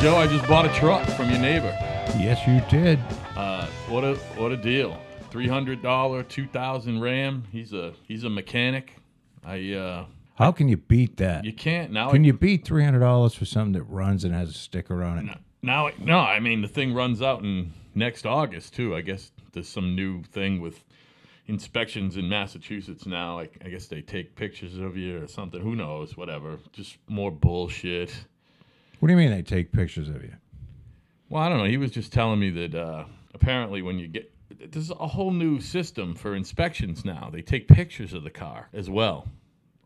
Joe, I just bought a truck from your neighbor. Yes, you did. Uh, what a what a deal! Three hundred dollar, two thousand Ram. He's a he's a mechanic. I uh, How can you beat that? you can't now. Can you beat three hundred dollars for something that runs and has a sticker on it? now? No, I mean the thing runs out in next August too. I guess there's some new thing with inspections in Massachusetts now. I, I guess they take pictures of you or something. Who knows? Whatever. Just more bullshit. What do you mean they take pictures of you? Well, I don't know. He was just telling me that uh, apparently when you get there's a whole new system for inspections now. They take pictures of the car as well.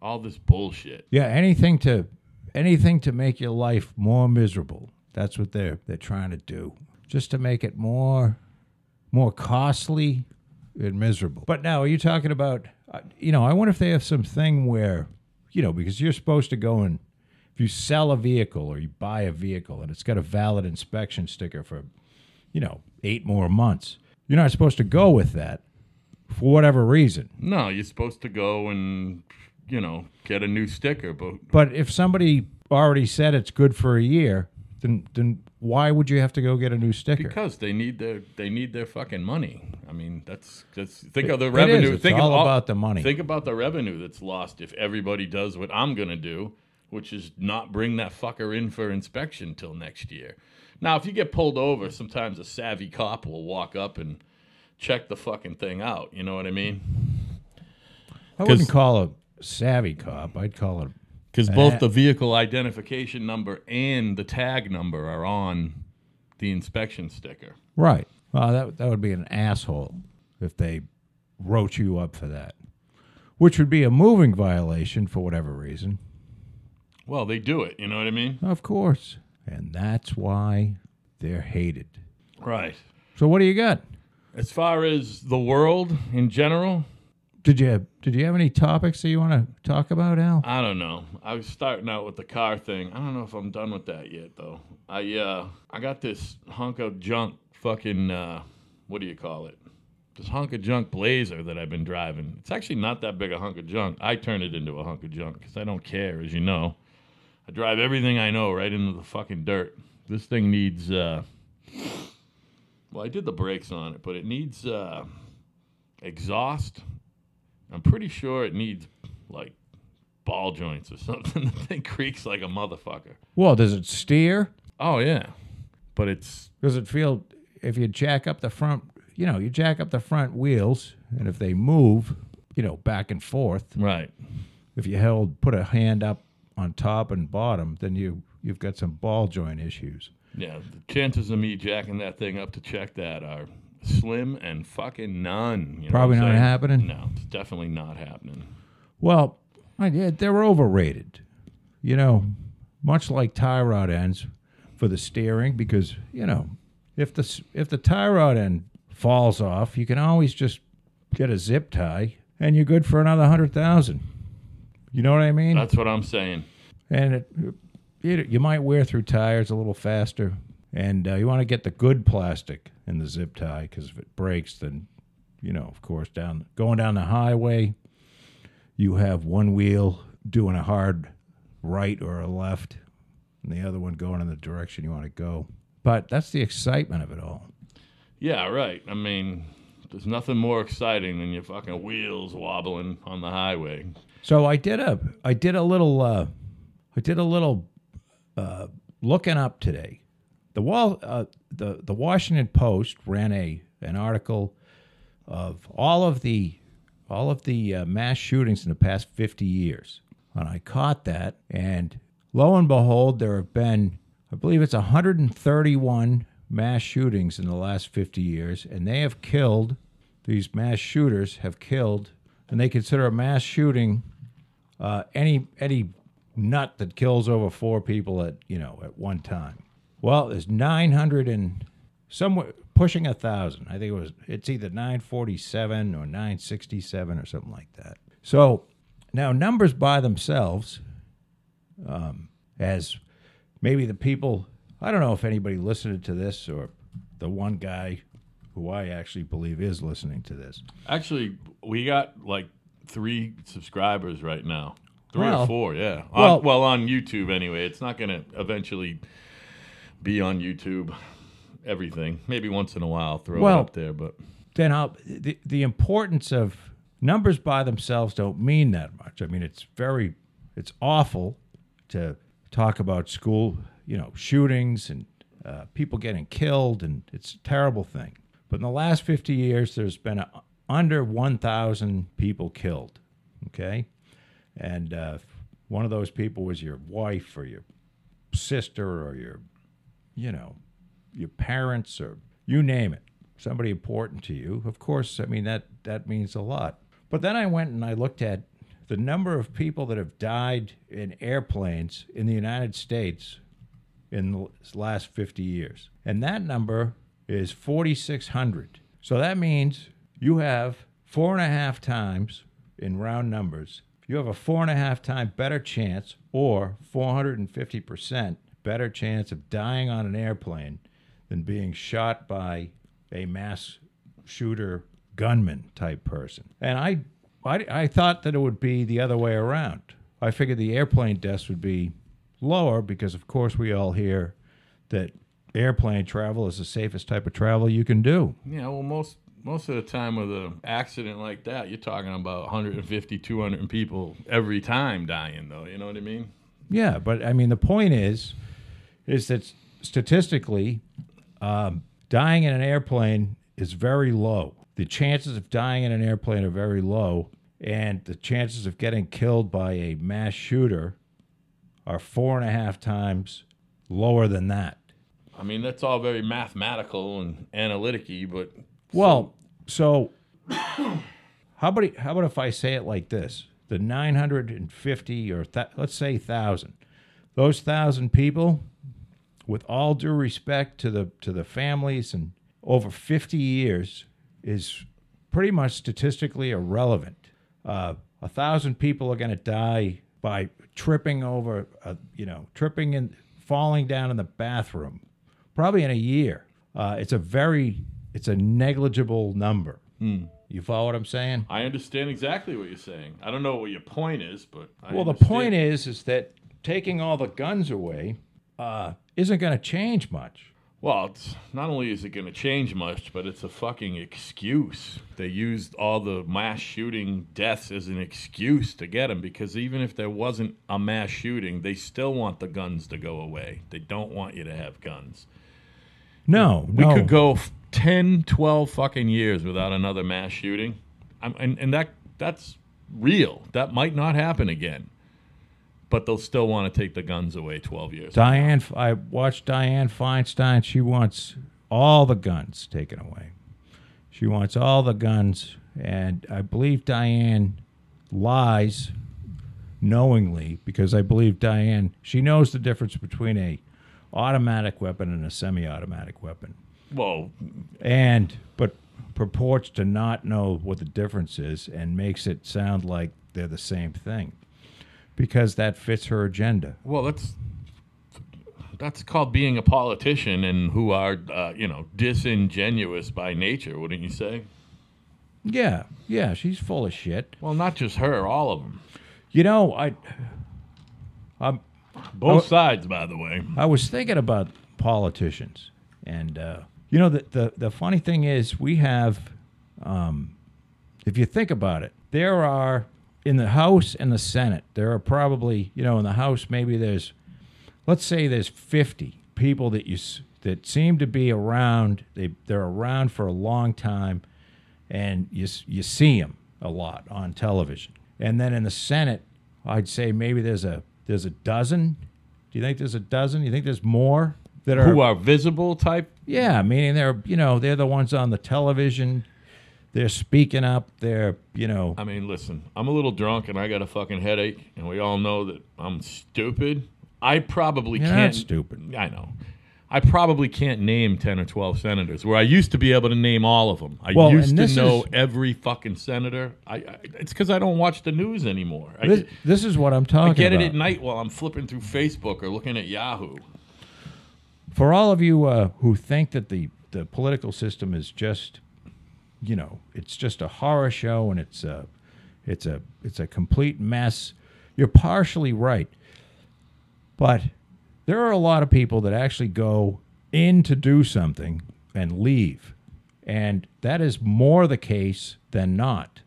All this bullshit. Yeah, anything to anything to make your life more miserable. That's what they're they're trying to do. Just to make it more more costly and miserable. But now, are you talking about uh, you know, I wonder if they have some thing where, you know, because you're supposed to go and if you sell a vehicle or you buy a vehicle and it's got a valid inspection sticker for, you know, 8 more months. You're not supposed to go with that for whatever reason. No, you're supposed to go and you know get a new sticker, but But if somebody already said it's good for a year, then then why would you have to go get a new sticker? because they need their they need their fucking money. I mean, that's that's think of the revenue. It's think all of about the money. Think about the revenue that's lost if everybody does what I'm gonna do, which is not bring that fucker in for inspection till next year. Now, if you get pulled over, sometimes a savvy cop will walk up and check the fucking thing out. You know what I mean? I wouldn't call a savvy cop. I'd call it. Because both the vehicle identification number and the tag number are on the inspection sticker. Right. Well, that that would be an asshole if they wrote you up for that, which would be a moving violation for whatever reason. Well, they do it. You know what I mean? Of course, and that's why they're hated. Right. So what do you got? As far as the world in general, Did you did you have any topics that you want to talk about, Al? I don't know. I was starting out with the car thing. I don't know if I'm done with that yet, though. I uh, I got this hunk of junk, fucking uh, what do you call it? This hunk of junk Blazer that I've been driving. It's actually not that big a hunk of junk. I turn it into a hunk of junk because I don't care, as you know. I drive everything I know right into the fucking dirt. This thing needs. Uh, well, I did the brakes on it, but it needs uh, exhaust. I'm pretty sure it needs like ball joints or something. the thing creaks like a motherfucker. Well, does it steer? Oh yeah, but it's Does it feel if you jack up the front, you know, you jack up the front wheels, and if they move, you know, back and forth, right. if you held put a hand up on top and bottom, then you you've got some ball joint issues. Yeah, the chances of me jacking that thing up to check that are slim and fucking none. you know Probably not saying? happening? No, it's definitely not happening. Well, I, they're overrated. You know, much like tie rod ends for the steering, because you know, if the if the tie rod end falls off, you can always just get a zip tie, and you're good for another hundred thousand. You know what I mean? That's what I'm saying. and it, it, you might wear through tires a little faster. And uh, you want to get the good plastic in the zip tie because if it breaks, then you know, of course, down going down the highway, you have one wheel doing a hard right or a left, and the other one going in the direction you want to go. But that's the excitement of it all. Yeah, right. I mean, there's nothing more exciting than your fucking wheels wobbling on the highway. So I did a I did a little uh, I did a little uh, looking up today. The wall uh, the the Washington Post ran a an article of all of the all of the uh, mass shootings in the past 50 years. And I caught that and lo and behold there have been I believe it's 131 mass shootings in the last 50 years and they have killed these mass shooters have killed and they consider a mass shooting uh, any any nut that kills over four people at you know at one time. Well, there's 900 and somewhere pushing a thousand. I think it was it's either 947 or 967 or something like that. So now numbers by themselves, um, as maybe the people I don't know if anybody listened to this or the one guy who I actually believe is listening to this. Actually, we got like three subscribers right now. Three or four, yeah. well- on, well, on YouTube anyway. It's not going to eventually be on YouTube. Everything. Maybe once in a while, throw Well- it up there, but then I'll, the the importance of numbers by themselves don't mean that much. I mean, it's very, it's awful to talk about school, you know, shootings and uh, people getting killed, and it's a terrible thing. But in the last fifty years, there's been a, under one thousand people killed. Okay, and uh, one of those people was your wife or your sister or your, you know, your parents or you name it, somebody important to you. Of course, I mean that that means a lot. But then I went and I looked at the number of people that have died in airplanes in the United States in the last 50 years. And that number is 4,600. So that means you have four and a half times, in round numbers, you have a four and a half time better chance or 450% better chance of dying on an airplane than being shot by a mass shooter gunman type person. And I, I, I thought that it would be the other way around. I figured the airplane deaths would be lower because, of course, we all hear that airplane travel is the safest type of travel you can do. yeah, well, most most of the time with an accident like that, you're talking about 150, 200 people every time dying, though. You know what I mean? Yeah, but I mean, the point is, is that statistically, um, dying in an airplane is very low. The chances of dying in an airplane are very low, and the chances of getting killed by a mass shooter are four and a half times lower than that. I mean, that's all very mathematical and analytic-y, but Well, so how about how about if I say it like this: the 950 or th- let's say thousand, those thousand people, with all due respect to the to the families and over 50 years, is pretty much statistically irrelevant. Uh, a thousand people are going to die by tripping over, uh, you know, tripping and falling down in the bathroom, probably in a year. Uh, it's a very, it's a negligible number. You follow what I'm saying? I understand exactly what you're saying. I don't know what your point is, but I Well, the point is, is that taking all the guns away uh, isn't going to change much. Well, it's, not only is it going to change much, but it's a fucking excuse. They used all the mass shooting deaths as an excuse to get them because even if there wasn't a mass shooting, they still want the guns to go away. They don't want you to have guns. No, We no. could go 10, 12 fucking years without another mass shooting. I'm, and, and that that's real. That might not happen again. But they'll still want to take the guns away 12 years. Dianne, I watched Dianne Feinstein. She wants all the guns taken away. She wants all the guns, and I believe Dianne lies knowingly because I believe Dianne she knows the difference between a automatic weapon and a semi-automatic weapon, Well, and but purports to not know what the difference is and makes it sound like they're the same thing because that fits her agenda. Well, that's that's called being a politician and who are uh, you know disingenuous by nature, wouldn't you say? Yeah, yeah, she's full of shit. Well, not just her, all of them, You know, I I'm, both Oh. sides, by the way. I was thinking about politicians, and uh, you know, the, the the funny thing is, we have, um, if you think about it, there are in the House and the Senate, there are probably, you know, in the House maybe there's, let's say there's 50 people that you that seem to be around. They they're around for a long time, and you you see them a lot on television. And then in the Senate, I'd say maybe there's a there's a dozen. Do you think there's a dozen? You think there's more that are Who are visible type? Yeah, meaning they're you know they're the ones on the television. They're speaking up. They're you know I mean, listen, I'm a little drunk and I got a fucking headache, and we all know that I'm stupid. I probably You're can't. not stupid. I know. I probably can't name 10 or 12 senators where I used to be able to name all of them. I Well, used to know is- every fucking senator. I, I It's because I don't watch the news anymore. I, this, this is what I'm talking. About. I get about. it at night while I'm flipping through Facebook or looking at Yahoo. For all of you uh, who think that the the political system is just, you know, it's just a horror show and it's a, it's a it's a complete mess. You're partially right, but there are a lot of people that actually go in to do something and leave. And that is more the case than not.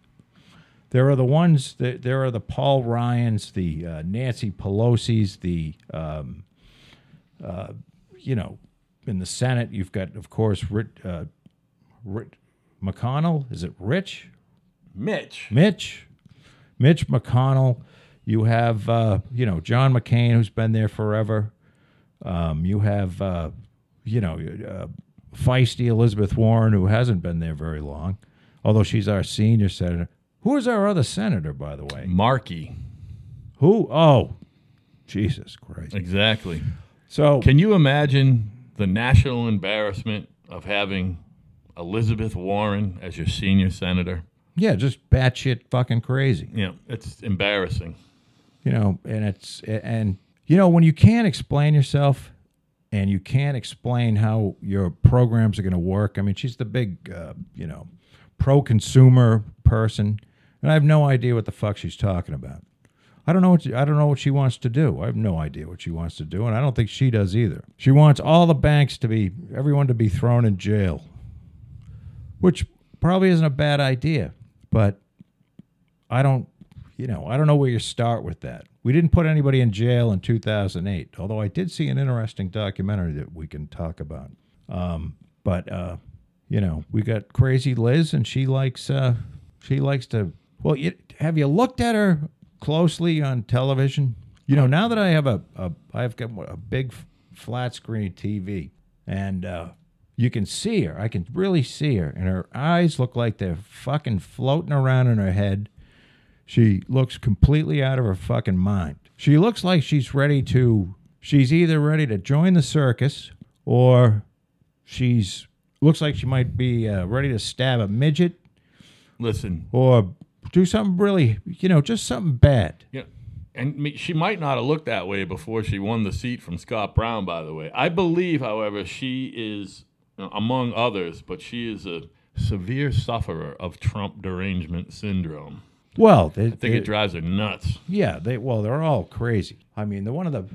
There are the ones that there are the Paul Ryans, the uh, Nancy Pelosi's, the um, uh, you know, in the Senate you've got, of course, Rich, uh, McConnell. Is it Rich? Mitch. Mitch, Mitch McConnell. You have uh, you know John McCain, who's been there forever. Um, you have uh, you know uh, feisty Elizabeth Warren, who hasn't been there very long, although she's our senior senator. Who is our other senator, by the way? Markey. Who? Oh, Jesus Christ! Exactly. So Can you imagine the national embarrassment of having Elizabeth Warren as your senior senator? yeah, just batshit fucking crazy. Yeah, it's embarrassing. you know and it's and you know when you can't explain yourself and you can't explain how your programs are going to work i mean she's the big uh, you know pro-consumer person and i have no idea what the fuck she's talking about i don't know what she, i don't know what she wants to do i have no idea what she wants to do and i don't think she does either she wants all the banks to be everyone to be thrown in jail which probably isn't a bad idea but I don't, you know, I don't know where you start with that. We didn't put anybody in jail in 2008, although I did see an interesting documentary that we can talk about. Um, but uh, you know, we got crazy Liz, and she likes uh, she likes to. Well, you, have you looked at her closely on television? You know, now that I have a, a I've got a big flat screen TV, and uh, you can see her. I can really see her, and her eyes look like they're fucking floating around in her head. She looks completely out of her fucking mind. She looks like she's ready to. She's either ready to join the circus, or she's looks like she might be uh, ready to stab a midget, Listen, or do something really, you know, just something bad. know, and she might not have looked that way before she won the seat from Scott Brown, by the way. I believe, however, she is, among others, but she is a severe sufferer of Trump derangement syndrome. Well, they, I think it drives her nuts. Yeah, they well, they're all crazy. I mean, the one of the,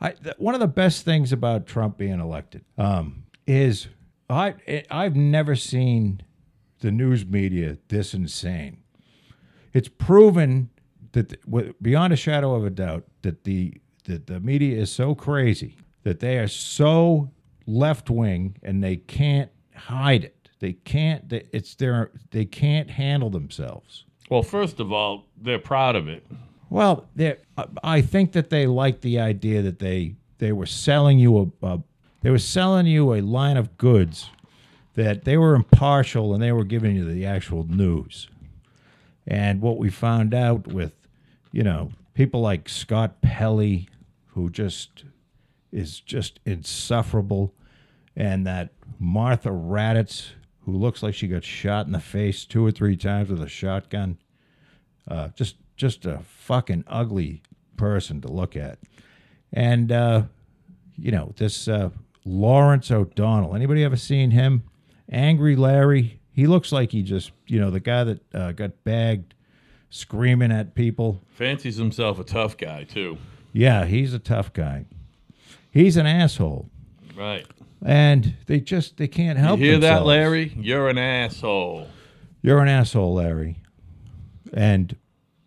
I, the one of the best things about Trump being elected um, is I I've never seen the news media this insane. It's proven that the- beyond a shadow of a doubt that the that the media is so crazy that they are so left wing and they can't hide it. They can't. They, it's their. They can't handle themselves. Well, first of all, they're proud of it. Well, I think that they liked the idea that they they were selling you a, a they were selling you a line of goods that they were impartial and they were giving you the actual news. And what we found out with, you know, people like Scott Pelley, who just is just insufferable, and that Martha Raddatz, who looks like she got shot in the face two or three times with a shotgun uh, just just a fucking ugly person to look at. And uh, you know this uh, Lawrence O'Donnell. Anybody ever seen him? Angry Larry. He looks like he just you know the guy that uh, got bagged screaming at people. Fancies himself a tough guy, too. Yeah, he's a tough guy. He's an asshole, Right. and they just they can't You help. hear that. Larry? You're an asshole. You're an asshole, Larry, and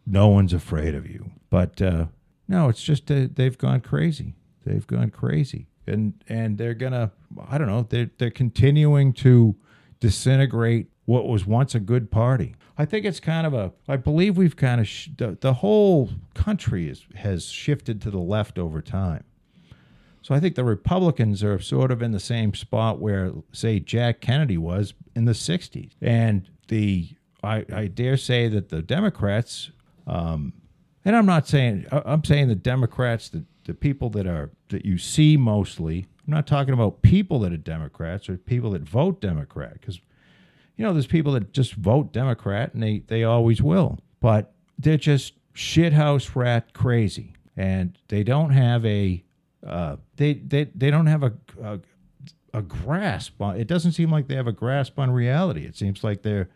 no one's afraid of you. But uh, no, it's just uh, they've gone crazy. They've gone crazy, and and they're gonna. I don't know. They're they're continuing to disintegrate what was once a good party. I think it's kind of a. I believe we've kind of sh- the the whole country is has shifted to the left over time. So I think the Republicans are sort of in the same spot where, say, Jack Kennedy was in the '60s, and the I, I dare say that the Democrats, um, and I'm not saying I'm saying the Democrats, the the people that are that you see mostly. I'm not talking about people that are Democrats or people that vote Democrat because you know, there's people that just vote Democrat and they, they always will. But they're just shithouse rat crazy. And they don't have a uh, they, they they don't have a, a a grasp on it doesn't seem like they have a grasp on reality. It seems like they're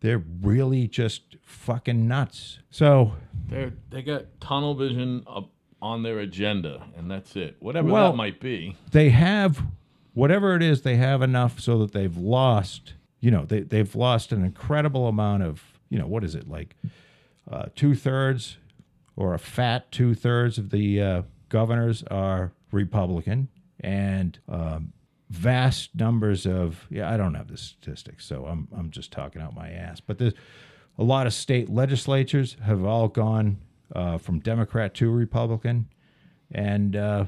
they're really just fucking nuts. So They're they got tunnel vision up on their agenda, and that's it. Whatever Well- that might be. they have whatever it is, they have enough so that they've lost. You know, they they've lost an incredible amount of. You know, what is it like? Uh, two thirds or a fat two thirds of the uh, governors are Republican, and um, vast numbers of yeah, I don't have the statistics, so I'm I'm just talking out my ass. But there's a lot of state legislatures have all gone uh, from Democrat to Republican, and uh,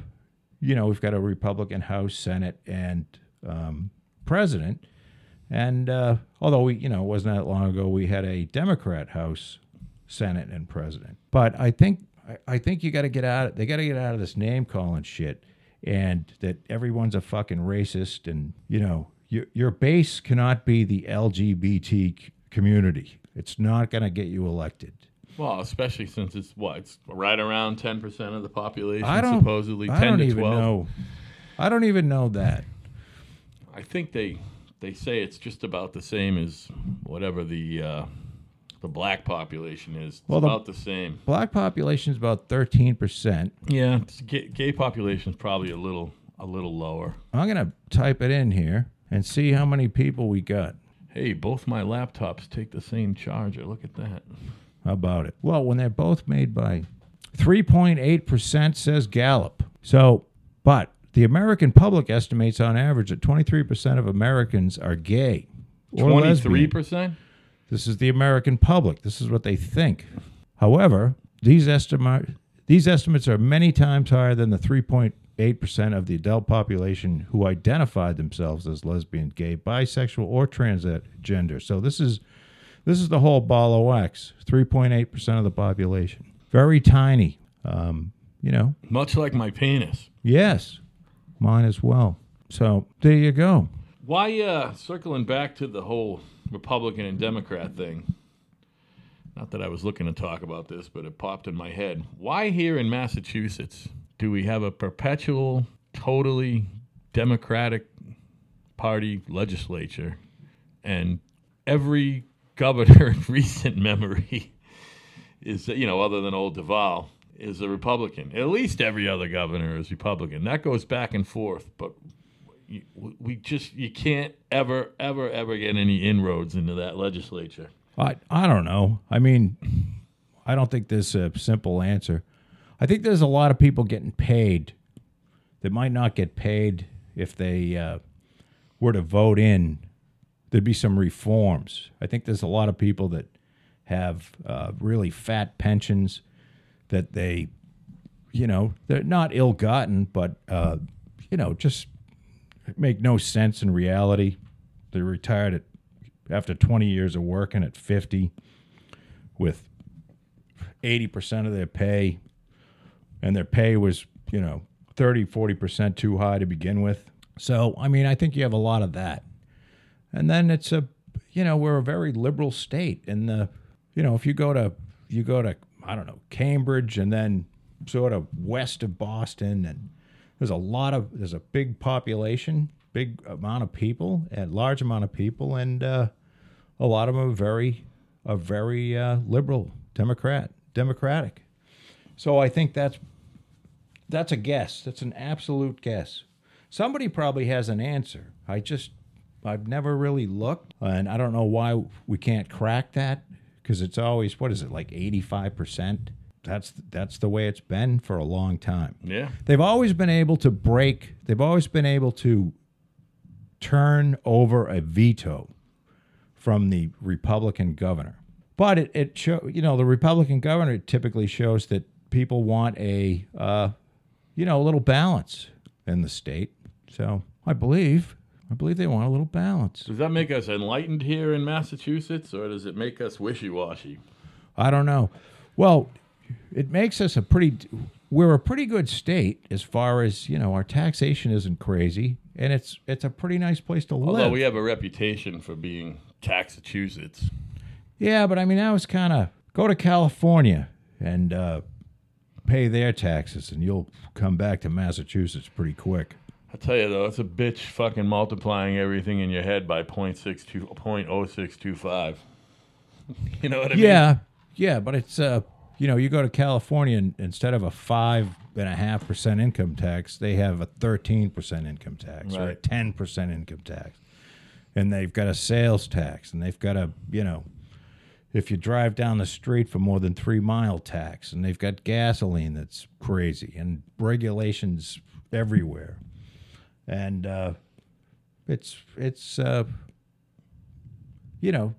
you know we've got a Republican House, Senate, and um, president. And uh, although we, you know, it wasn't that long ago, we had a Democrat House, Senate, and president. But I think I, I think you got to get out. They got to get out of this name calling shit, and that everyone's a fucking racist. And you know, your your base cannot be the LGBT community. It's not going to get you elected. Well, especially since it's what it's right around ten percent of the population. I don't supposedly I don't to even twelve. know. I don't even know that. I think they they say it's just about the same as whatever the uh, the black population is. It's Well, the- about the same. Black population is about thirteen percent. Yeah, it's gay, gay population is probably a little a little lower. I'm gonna type it in here and see how many people we got. Hey, both my laptops take the same charger. Look at that. About it? Well, when they're both made by 3.8% says Gallup. So, but the American public estimates on average that 23% of Americans are gay or Twenty three lesbian. percent. This is the American public. This is what they think. However, these estimate these estimates are many times higher than the 3.8% of the adult population who identified themselves as lesbian, gay, bisexual, or transgender. So this is this is the whole ball of wax. 3.8% of the population. Very tiny. Um, you know, Much like my penis. yes, mine as well. So there you go. Why, uh, circling back to the whole Republican and Democrat thing, not that I was looking to talk about this, but it popped in my head. Why here in Massachusetts do we have a perpetual, totally Democratic Party legislature and every governor in recent memory is, you know, other than old Deval, is a Republican. At least every other governor is Republican. That goes back and forth, but we just you can't ever ever ever get any inroads into that legislature. I I don't know. I mean, I don't think there's a simple answer. I think there's a lot of people getting paid that might not get paid if they uh, were to vote in. There'd be some reforms. I think there's a lot of people that have uh, really fat pensions that they, you know, they're not ill-gotten, but uh, you know, just make no sense in reality. They're retired at after 20 years of working at 50 with 80% of their pay and their pay was you know 30 40% too high to begin with so i mean i think you have a lot of that and then it's a you know we're a very liberal state and the you know if you go to you go to i don't know cambridge and then sort of west of boston and there's a lot of there's a big population big amount of people and large amount of people and uh, a lot of them are very are very uh, liberal democrat democratic. So i think that's that's a guess. That's an absolute guess. Somebody probably has an answer. I just i've never really looked and i don't know why we can't crack that because it's always what is it like 85% that's that's the way it's been for a long time. Yeah, they've always been able to break they've always been able to turn over a veto from the republican governor. But it, it show you know the republican governor typically shows that people want a uh, you know a little balance in the state. So i believe i believe they want a little balance does that make us enlightened here in Massachusetts, or does it make us wishy washy? I don't know. Well, it makes us a pretty we're a pretty good state as far as, you know, our taxation isn't crazy and it's it's a pretty nice place to Although live. Although we have a reputation for being Taxachusetts. yeah, but I mean that was kind of go to California and uh, pay their taxes and you'll come back to Massachusetts pretty quick. I tell you though, it's a bitch fucking multiplying everything in your head by 0.62 0.0625. You know what I mean? Yeah. Yeah, but it's uh you know, you go to California and instead of a 5 and a half percent income tax, they have a 13% income tax or a 10% income tax. And they've got a sales tax and they've got a, you know, if you drive down the street for more than three mile tax and they've got gasoline that's crazy and regulations everywhere. And uh, it's, it's, uh, you know,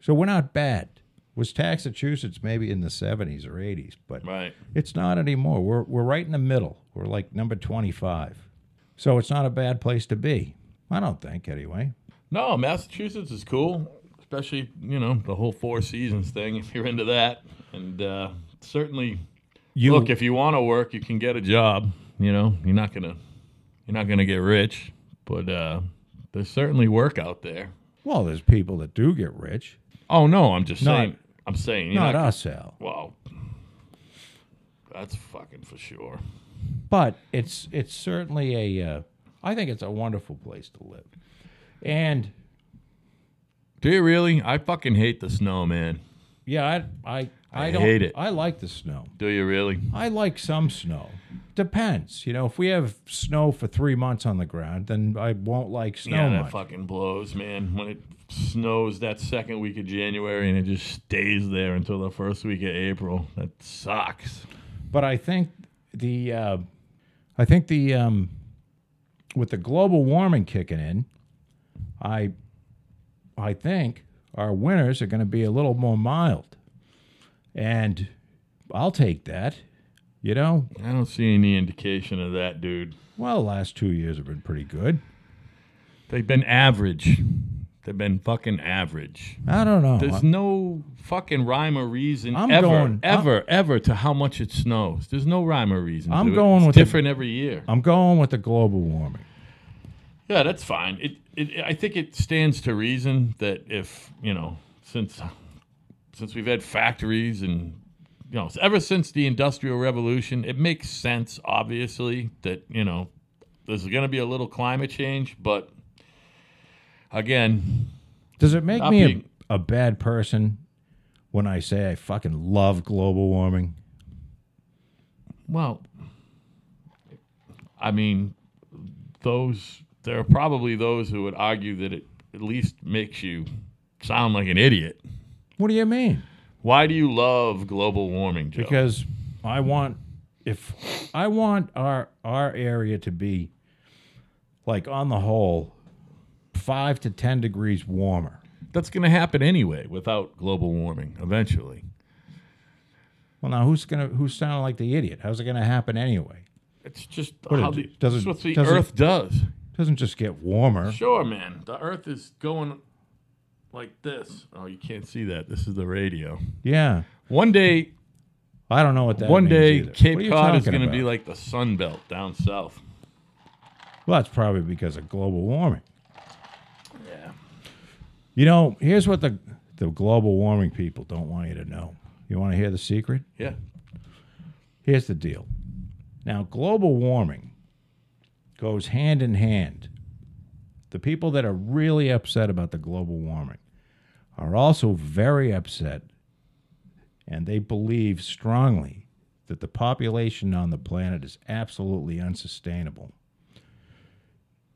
so we're not bad. Was Massachusetts maybe in the 70s or 80s, but Right. it's not anymore. We're we're right in the middle. We're like number 25. So it's not a bad place to be. I don't think anyway. No, Massachusetts is cool, especially you know the whole Four Seasons thing. If you're into that, and uh, certainly You look if you want to work, you can get a job. You know, you're not gonna you're not gonna get rich, but uh, there's certainly work out there. Well, there's people that do get rich. Oh no, I'm just Not- saying. I'm saying you're Not not. us, Al. Well, that's fucking for sure. But it's it's certainly a uh, I think it's a wonderful place to live. And Do you really? I fucking hate the snow, man. yeah, I I I, I don't hate it. I like the snow. Do you really? I like some snow. Depends. You know, if we have snow for 3 months on the ground, then I won't like snow yeah, that much. fucking blows, man. When it snows that second week of January and it just stays there until the first week of April, that sucks. but I think the uh, I think the um, with the global warming kicking in, I I think our winters are going to be a little more mild, and I'll take that. You know, I don't see any indication of that, dude. well, the last two years have been pretty good. They've been average. They've been fucking average. I don't know. There's no fucking rhyme or reason I'm ever, going- ever, ever to how much it snows. There's no rhyme or reason. I'm to it. going It's with the- different every year. I'm going with the global warming. Yeah, that's fine. It, it, I think it stands to reason that if you know, since since we've had factories and you know, ever since the industrial revolution, it makes sense, obviously, that you know, there's going to be a little climate change, but again, Does it make me being- a, a bad person when I say I fucking love global warming? well, I mean, those there are probably those who would argue that it at least makes you sound like an idiot. What do you mean? Why do you love global warming, Joe? because I want if I want our our area to be like on the whole five to ten degrees warmer. that's going to happen anyway without global warming eventually. Well, now who's gonna who's sounding like the idiot? How's it gonna happen anyway? It's just What how it- the, does it's it- what the does it- Earth does. It doesn't just get warmer. Sure, man. The Earth is going like this. Oh, you can't see that. This is the radio. Yeah, One day, I don't know what that. one means day, either. Cape Cod is going to be like the Sun Belt down south. Well, that's probably because of global warming. Yeah. You know, here's what the the global warming people don't want you to know. You want to hear the secret? Yeah. Here's the deal. Now, global warming goes hand in hand. The people that are really upset about the global warming are also very upset, and they believe strongly that the population on the planet is absolutely unsustainable.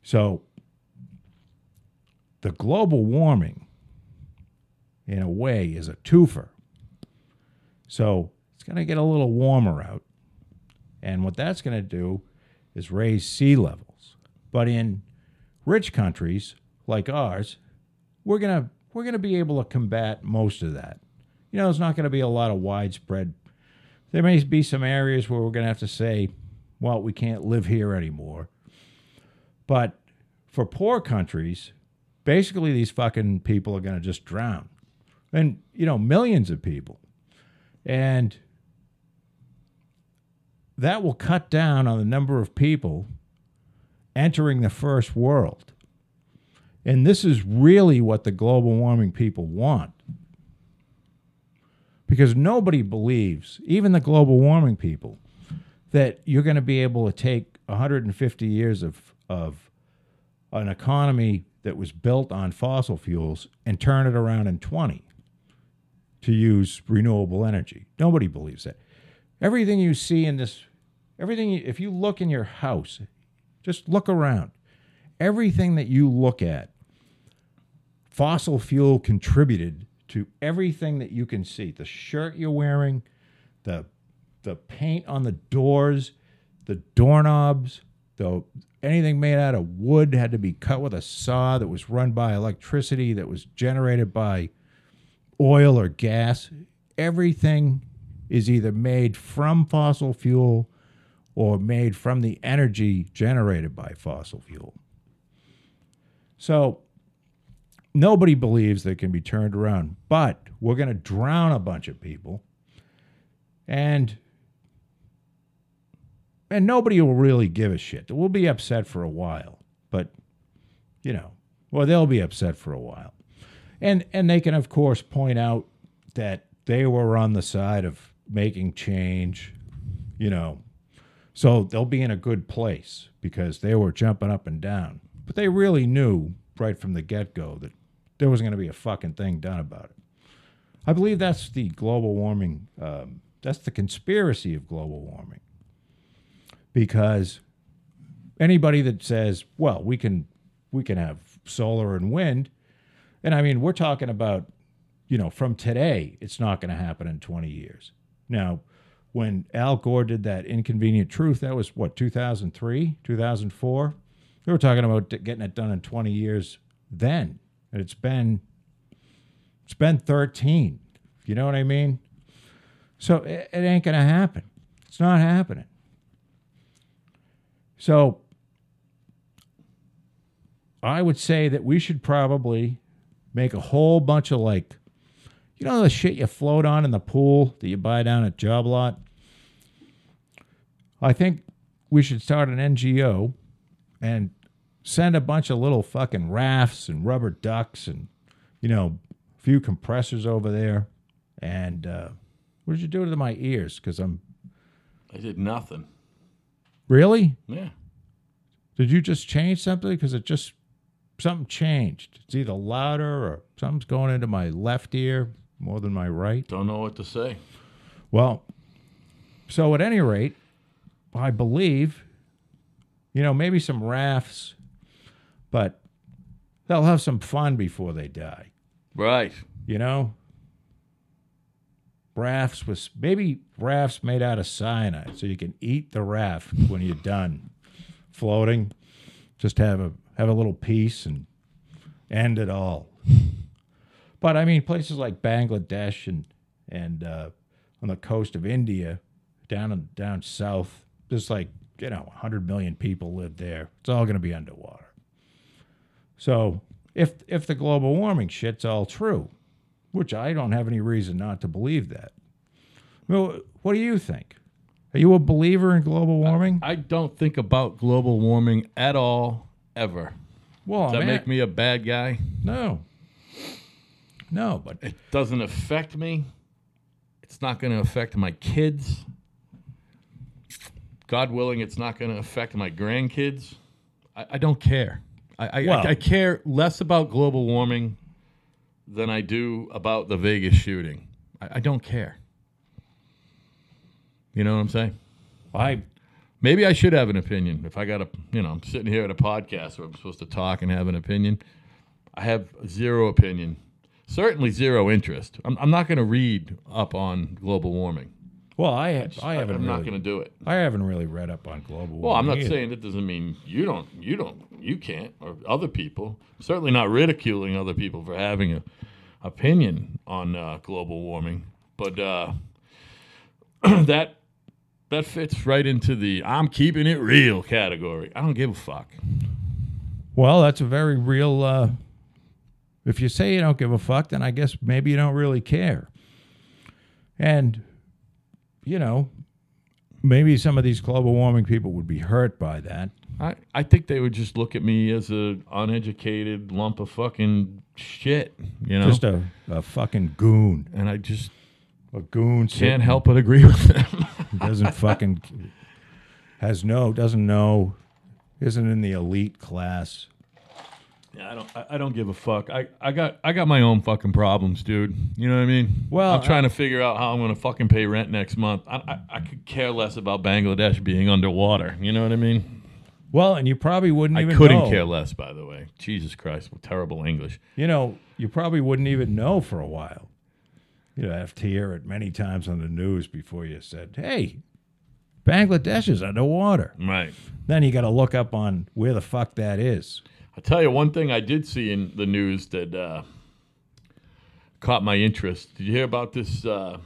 So, the global warming, in a way, is a twofer. So, it's going to get a little warmer out. And what that's going to do is raise sea levels. But in rich countries like ours, we're to we're to be able to combat most of that. You know, there's not to be a lot of widespread. There may be some areas where we're to have to say, well, we can't live here anymore. But for poor countries, basically these fucking people are going to just drown. And, you know, millions of people. And that will cut down on the number of people entering the first world. And this is really what the global warming people want. Because nobody believes, even the global warming people, that you're going to be able to take 150 years of, of an economy that was built on fossil fuels and turn it around in 20 to use renewable energy. Nobody believes that. Everything you see in this Everything, if you look in your house, just look around. Everything that you look at, fossil fuel contributed to everything that you can see. The shirt you're wearing, the the paint on the doors, the doorknobs, the anything made out of wood had to be cut with a saw that was run by electricity that was generated by oil or gas. Everything is either made from fossil fuel or made from the energy generated by fossil fuel. So nobody believes they can be turned around, but we're going to drown a bunch of people. And and nobody will really give a shit. We'll be upset for a while, but you know, well, they'll be upset for a while, and and they can of course point out that they were on the side of making change, you know, so they'll be in a good place because they were jumping up and down, but they really knew right from the get go that there wasn't going to be a fucking thing done about it. I believe that's the global warming. Um, that's the conspiracy of global warming because anybody that says, "Well, we can we can have solar and wind," and I mean, we're talking about, you know, from today, it's not going to happen in 20 years. Now, when Al Gore did that inconvenient truth, that was what 2003, 2004. We were talking about getting it done in 20 years then, and it's been it's been 13. You know what I mean? So it, it ain't going to happen. It's not happening. So I would say that we should probably make a whole bunch of like, you know, the shit you float on in the pool that you buy down at Job Lot. I think we should start an NGO and send a bunch of little fucking rafts and rubber ducks and, you know, a few compressors over there. And uh, what did you do to my ears? Because I'm I did nothing. really. Yeah. Did you just change something? Because it just something changed. It's either louder or something's going into my left ear more than my right. Don't know what to say. Well, so at any rate, I believe, you know, maybe some rafts, but they'll have some fun before they die. Right. You know, rafts with maybe rafts made out of cyanide, so you can eat the raft when you're done floating. Just have a have a little piece and end it all. But I mean, places like Bangladesh and and uh, on the coast of India, down down south, there's like you know 100 million people live there. It's all going to be underwater. So if if the global warming shit's all true, which I don't have any reason not to believe that. Well, what do you think? Are you a believer in global warming? I don't think about global warming at all, ever. well, Does that man, make me a bad guy? no, no, but It doesn't affect me. It's not going to affect my kids. God willing, it's not going to affect my grandkids. I, I don't care. I, I, Well- I, I care less about global warming than I do about the Vegas shooting. I, I don't care. You know what I'm saying? I Maybe I should have an opinion. If I got a, you know, I'm sitting here at a podcast where I'm supposed to talk and have an opinion. I have zero opinion. Certainly zero interest. I'm, I'm not going to read up on global warming. Well, I I haven't I'm not going to do it. I haven't really read up on global warming. Well, I'm not either. saying that doesn't mean you don't, you don't, you can't, or other people. certainly not ridiculing other people for having a opinion on uh, global warming, but uh, that that fits right into the "I'm keeping it real" category. I don't give a fuck. Well, that's a very real. Uh, if you say you don't give a fuck, then I guess maybe you don't really care. And, you know, maybe some of these global warming people would be hurt by that. I, I think they would just look at me as a uneducated lump of fucking shit, you know. Just a, a fucking goon. and I just A goon can't help but agree with them. doesn't fucking has no doesn't know isn't in the elite class Yeah, I don't. I, I don't give a fuck. I, I got I got my own fucking problems, dude. You know what I mean? Well, I'm trying to figure out how I'm gonna fucking pay rent next month. I, I I could care less about Bangladesh being underwater. You know what I mean? Well, and you probably wouldn't I even couldn't know. care less. By the way, Jesus Christ, terrible English. You know, you probably wouldn't even know for a while. You'd have to hear it many times on the news before you said, "Hey, Bangladesh is underwater." Right. Then you got to look up on where the fuck that is. I tell you one thing I did see in the news that uh, caught my interest. Did you hear about this uh,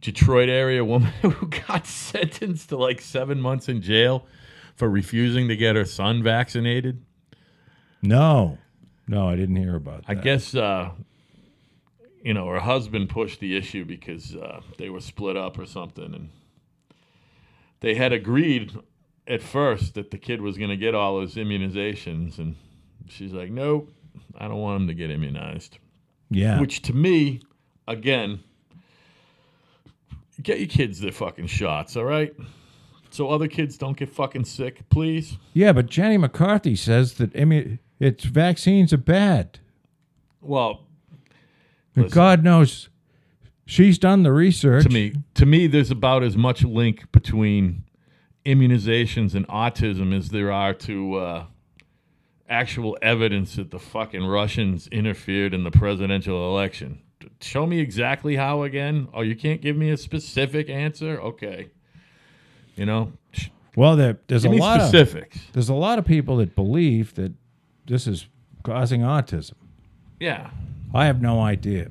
Detroit area woman who got sentenced to like seven months in jail for refusing to get her son vaccinated? No, no, I didn't hear about that. I guess uh, you know her husband pushed the issue because uh, they were split up or something, and they had agreed at first that the kid was going to get all his immunizations, and she's like, "Nope, I don't want him to get immunized." Yeah, Which to me, again, get your kids their fucking shots, all right? So other kids don't get fucking sick, please. yeah, but Jenny McCarthy says that immu- it's vaccines are bad. Well, Listen. God knows, she's done the research. to me, to me, there's about as much link between immunizations and autism as there are to uh, actual evidence that the fucking Russians interfered in the presidential election. Show me exactly how again. Oh, you can't give me a specific answer. Okay, you know, Well, there, there's give a lot of there's a lot of people that believe that this is causing autism. Yeah, I have no idea.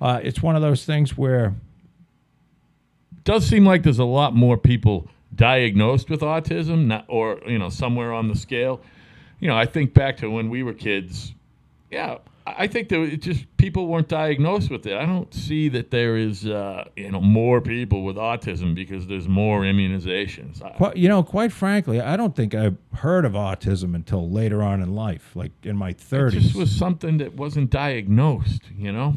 Uh, it's one of those things where it does seem like there's a lot more people diagnosed with autism, not, or you know, somewhere on the scale. You know, I think back to when we were kids. Yeah, I I think there was just people weren't diagnosed with it. I don't see that there is uh, you know more people with autism because there's more immunizations. I- Qu- you know, quite frankly, I don't think I've heard of autism until later on in life, like in my It 30s. just was something that wasn't diagnosed. You know.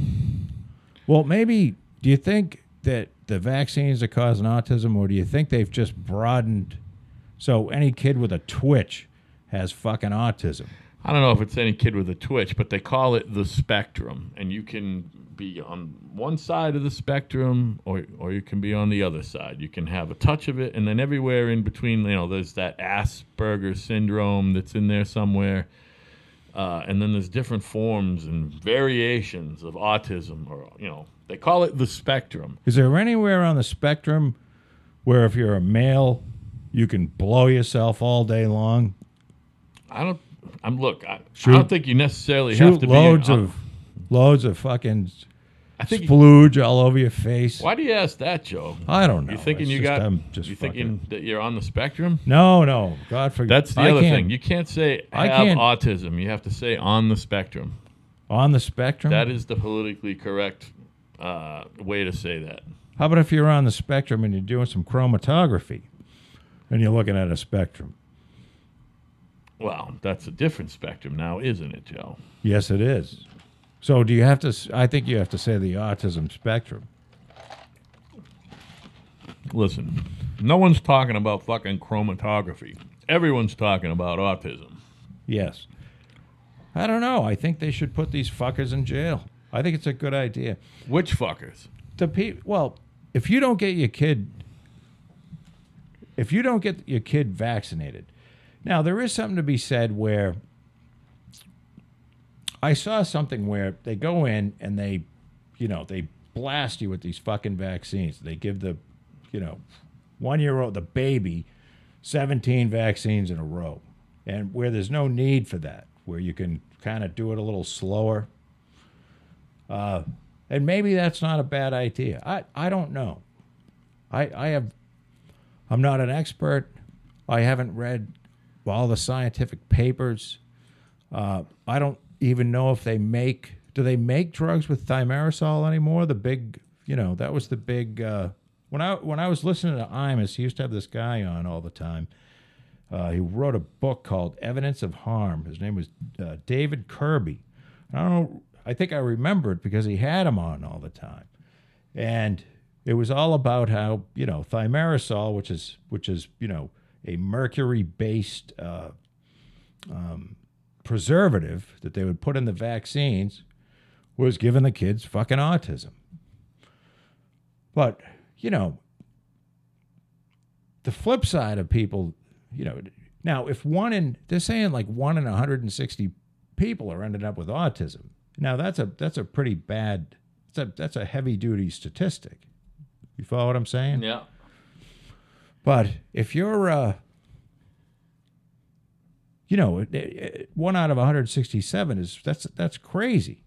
well, maybe, do you think that the vaccines are causing autism, or do you think they've just broadened so any kid with a twitch has fucking autism? I don't know if it's any kid with a twitch, but they call it the spectrum, and you can be on one side of the spectrum, or or you can be on the other side. You can have a touch of it, and then everywhere in between, you know, there's that Asperger syndrome that's in there somewhere, uh, and then there's different forms and variations of autism, or you know, they call it the spectrum. Is there anywhere on the spectrum where if you're a male, you can blow yourself all day long? I don't. I'm look. I, I don't think you necessarily have Shoot to be. loads uh, of loads of fucking I think. you- splooge all over your face. why do you ask that, Joe? I don't know. You thinking you got? I'm just you thinking that you're on the spectrum? No, no. God forbid. That's the I other thing. You can't say I have can't- autism. You have to say on the spectrum. on the spectrum. That is the politically correct uh, way to say that. How about if you're on the spectrum and you're doing some chromatography, and you're looking at a spectrum? Well, that's a different spectrum now, isn't it, Joe? Yes, it is. So do you have to? s- I think you have to say the autism spectrum. Listen, no one's talking about fucking chromatography. Everyone's talking about autism. Yes. I don't know. I think they should put these fuckers in jail. I think it's a good idea. Which fuckers? The pe- well, if you don't get your kid if you don't get your kid vaccinated. Now, there is something to be said where I saw something where they go in and they, you know, they blast you with these fucking vaccines. They give the, you know, one year old, the baby, 17 vaccines in a row. And where there's no need for that, where you can kind of do it a little slower. Uh, and maybe that's not a bad idea. I, I don't know. I, I have, I'm not an expert. I haven't read all the scientific papers. Uh, I don't even know if they make, do they make drugs with thimerosal anymore? The big, you know, that was the big, uh, when I, when I was listening to Imus, he used to have this guy on all the time. Uh, he wrote a book called Evidence of Harm. His name was uh, David Kirby. I don't. I think I remember it because he had him on all the time, and it was all about how you know thimerosal, which is which is you know a mercury-based uh, um, preservative that they would put in the vaccines was giving the kids fucking autism. But, you know, the flip side of people, you know, now if one in they're saying like one in 160 people are ending up with autism. Now that's a that's a pretty bad that's a that's a heavy duty statistic. You follow what I'm saying? Yeah. But if you're, uh, you know, it- it- one out of 167 is that's that's crazy.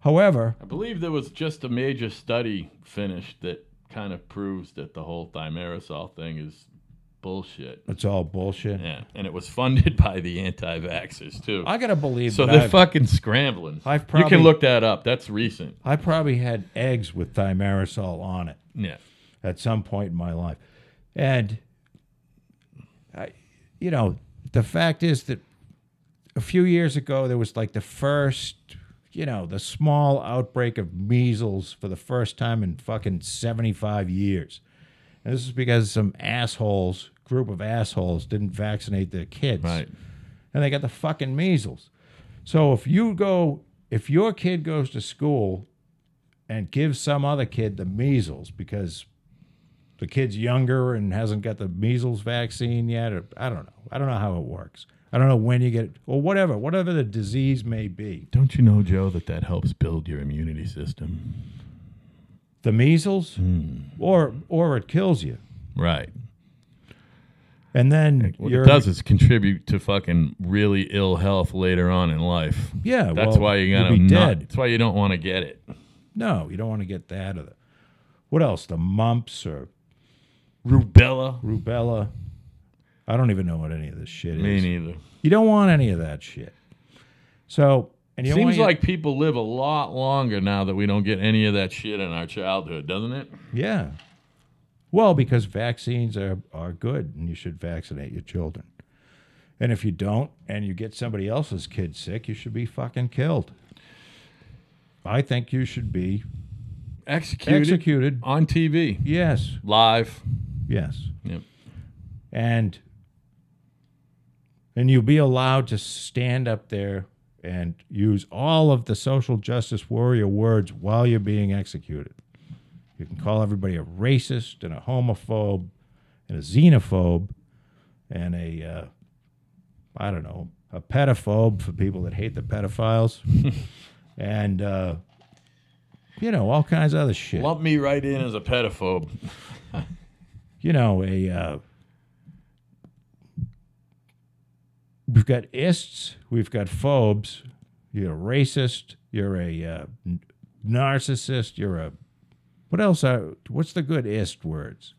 However, I believe there was just a major study finished that kind of proves that the whole thimerosal thing is bullshit. it's all bullshit. Yeah, and it was funded by the anti-vaxxers too. I gotta believe so that they're I've, fucking scrambling. I've probably, you can look that up. That's recent. I probably had eggs with thimerosal on it Yeah. at some point in my life, and I, you know, the fact is that a few years ago there was like the first, you know, the small outbreak of measles for the first time in fucking 75 years. And this is because some assholes, group of assholes, didn't vaccinate their kids. Right. And they got the fucking measles. So if you go, if your kid goes to school and gives some other kid the measles because the kid's younger and hasn't got the measles vaccine yet, or I don't know. I don't know how it works. I don't know when you get it, or whatever, whatever the disease may be. Don't you know, Joe, that that helps build your immunity system? The measles, hmm. or or it kills you, Right. and then What it does is contribute to fucking really ill health later on in life. Yeah, That's well, why you're you'll gonna be not- dead. That's why you don't want to get it. No, you don't want to get that or the what else? The mumps or Rubella. rubella. I don't even know what any of this shit Me is. Me neither. You don't want any of that shit. So, and you Seems like people live a lot longer now that we don't get any of that shit in our childhood, doesn't it? yeah. Well, because vaccines are are good, and you should vaccinate your children. And if you don't, and you get somebody else's kid sick, you should be fucking killed. I think you should be Executed, executed. on TV, Yes, live. yes. Yep. and and you'll be allowed to stand up there and use all of the social justice warrior words while you're being executed. You can call everybody a racist and a homophobe and a xenophobe and a uh, I don't know a pedophobe for people that hate the pedophiles and uh, you know all kinds of other shit. Lump me right in as a pedophobe. you know, a uh, we've got ists, we've got phobes. You're a racist. You're a uh, narcissist. You're a what else? Are, what's the good ist words?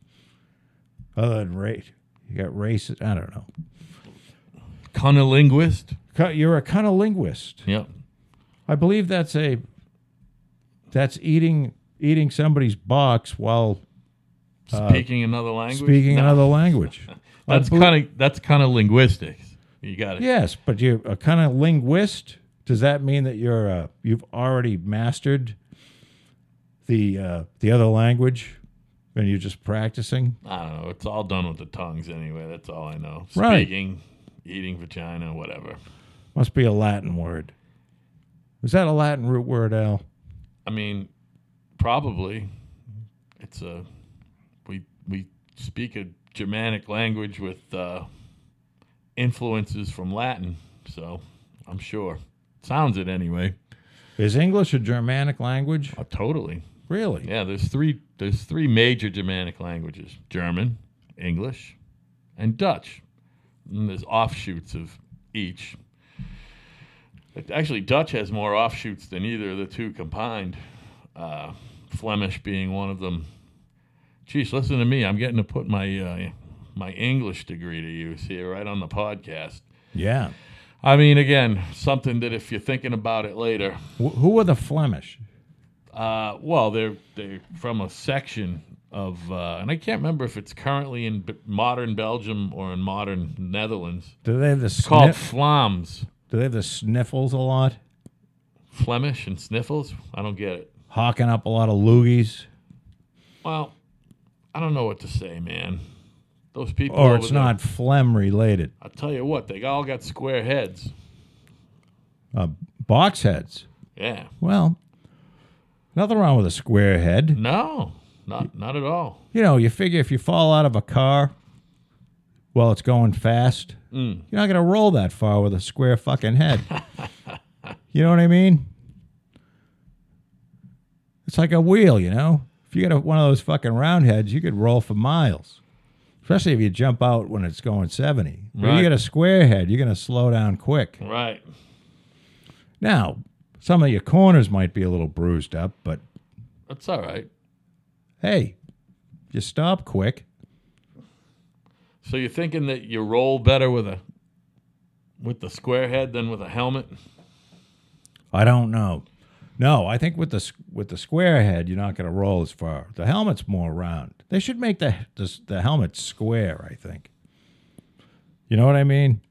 Other than race, you got racist. I don't know. Cunnilinguist. You're a of. Yep. I believe that's a that's eating eating somebody's box while Speaking another language. speaking No, another language. That's kind of that's kind of linguistics. You got it. Yes, but you're a kind of linguist. Does that mean that you're uh, you've already mastered the uh, the other language and you're just practicing? I don't know. It's all done with the tongues anyway. That's all I know. Right. Speaking, eating vagina, whatever. Must be a Latin word. Is that a Latin root word, Al? I mean, probably. It's a we we speak a Germanic language with uh, influences from Latin, so I'm sure. Sounds it anyway. Is English a Germanic language? Uh, totally. Really? Yeah, there's three there's three major Germanic languages: German, English, and Dutch. And there's offshoots of each. But Actually, Dutch has more offshoots than either of the two combined. Uh, Flemish being one of them. Geez, listen to me. I'm getting to put my uh, my English degree to use here, right on the podcast. Yeah. I mean, again, something that if you're thinking about it later, Wh- who are the Flemish? uh, well, they're they're from a section of, uh, and I can't remember if it's currently in B- modern Belgium or in modern Netherlands. Do they have the It's called Flams, Do they have the sniffles a lot? Flemish and sniffles. I don't get it. Hawking up a lot of loogies. Well, I don't know what to say, man. Those people. or it's there, not phlegm related. I'll tell you what, they all got square heads. Uh, box heads. Yeah. Well, nothing wrong with a square head. No, not not at all. You know, you figure if you fall out of a car while it's going fast, Mm. you're not going to roll that far with a square fucking head. you know what I mean? It's like a wheel, you know? If you got a, one of those fucking round heads, you could roll for miles. Especially if you jump out when it's going 70. But Right. you got a square head, you're going to slow down quick. Right. Now, some of your corners might be a little bruised up, but That's all right. hey, you stop quick. So you're thinking that you roll better with a with the square head than with a helmet? I don't know. No, I think with the with the square head, you're not going to roll as far. The helmet's more round. They should make the, the the helmet square. I think. You know what I mean?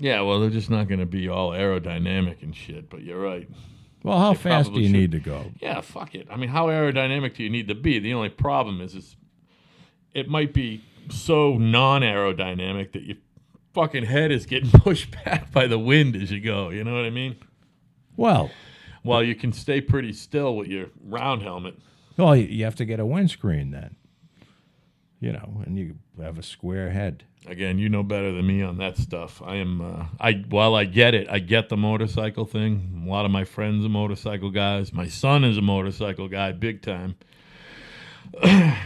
Yeah, well, they're just not going to be all aerodynamic and shit. But you're right. Well, how They fast do you should. need to go? Yeah, fuck it. I mean, how aerodynamic do you need to be? The only problem is, is it might be so non-aerodynamic that your fucking head is getting pushed back by the wind as you go. You know what I mean? Well, While you can stay pretty still with your round helmet. well, you- you have to get a windscreen then. You know, and you have a square head. Again, you know better than me on that stuff. I am. Uh, I while I get it, I get the motorcycle thing. A lot of my friends are motorcycle guys. My son is a motorcycle guy, big time.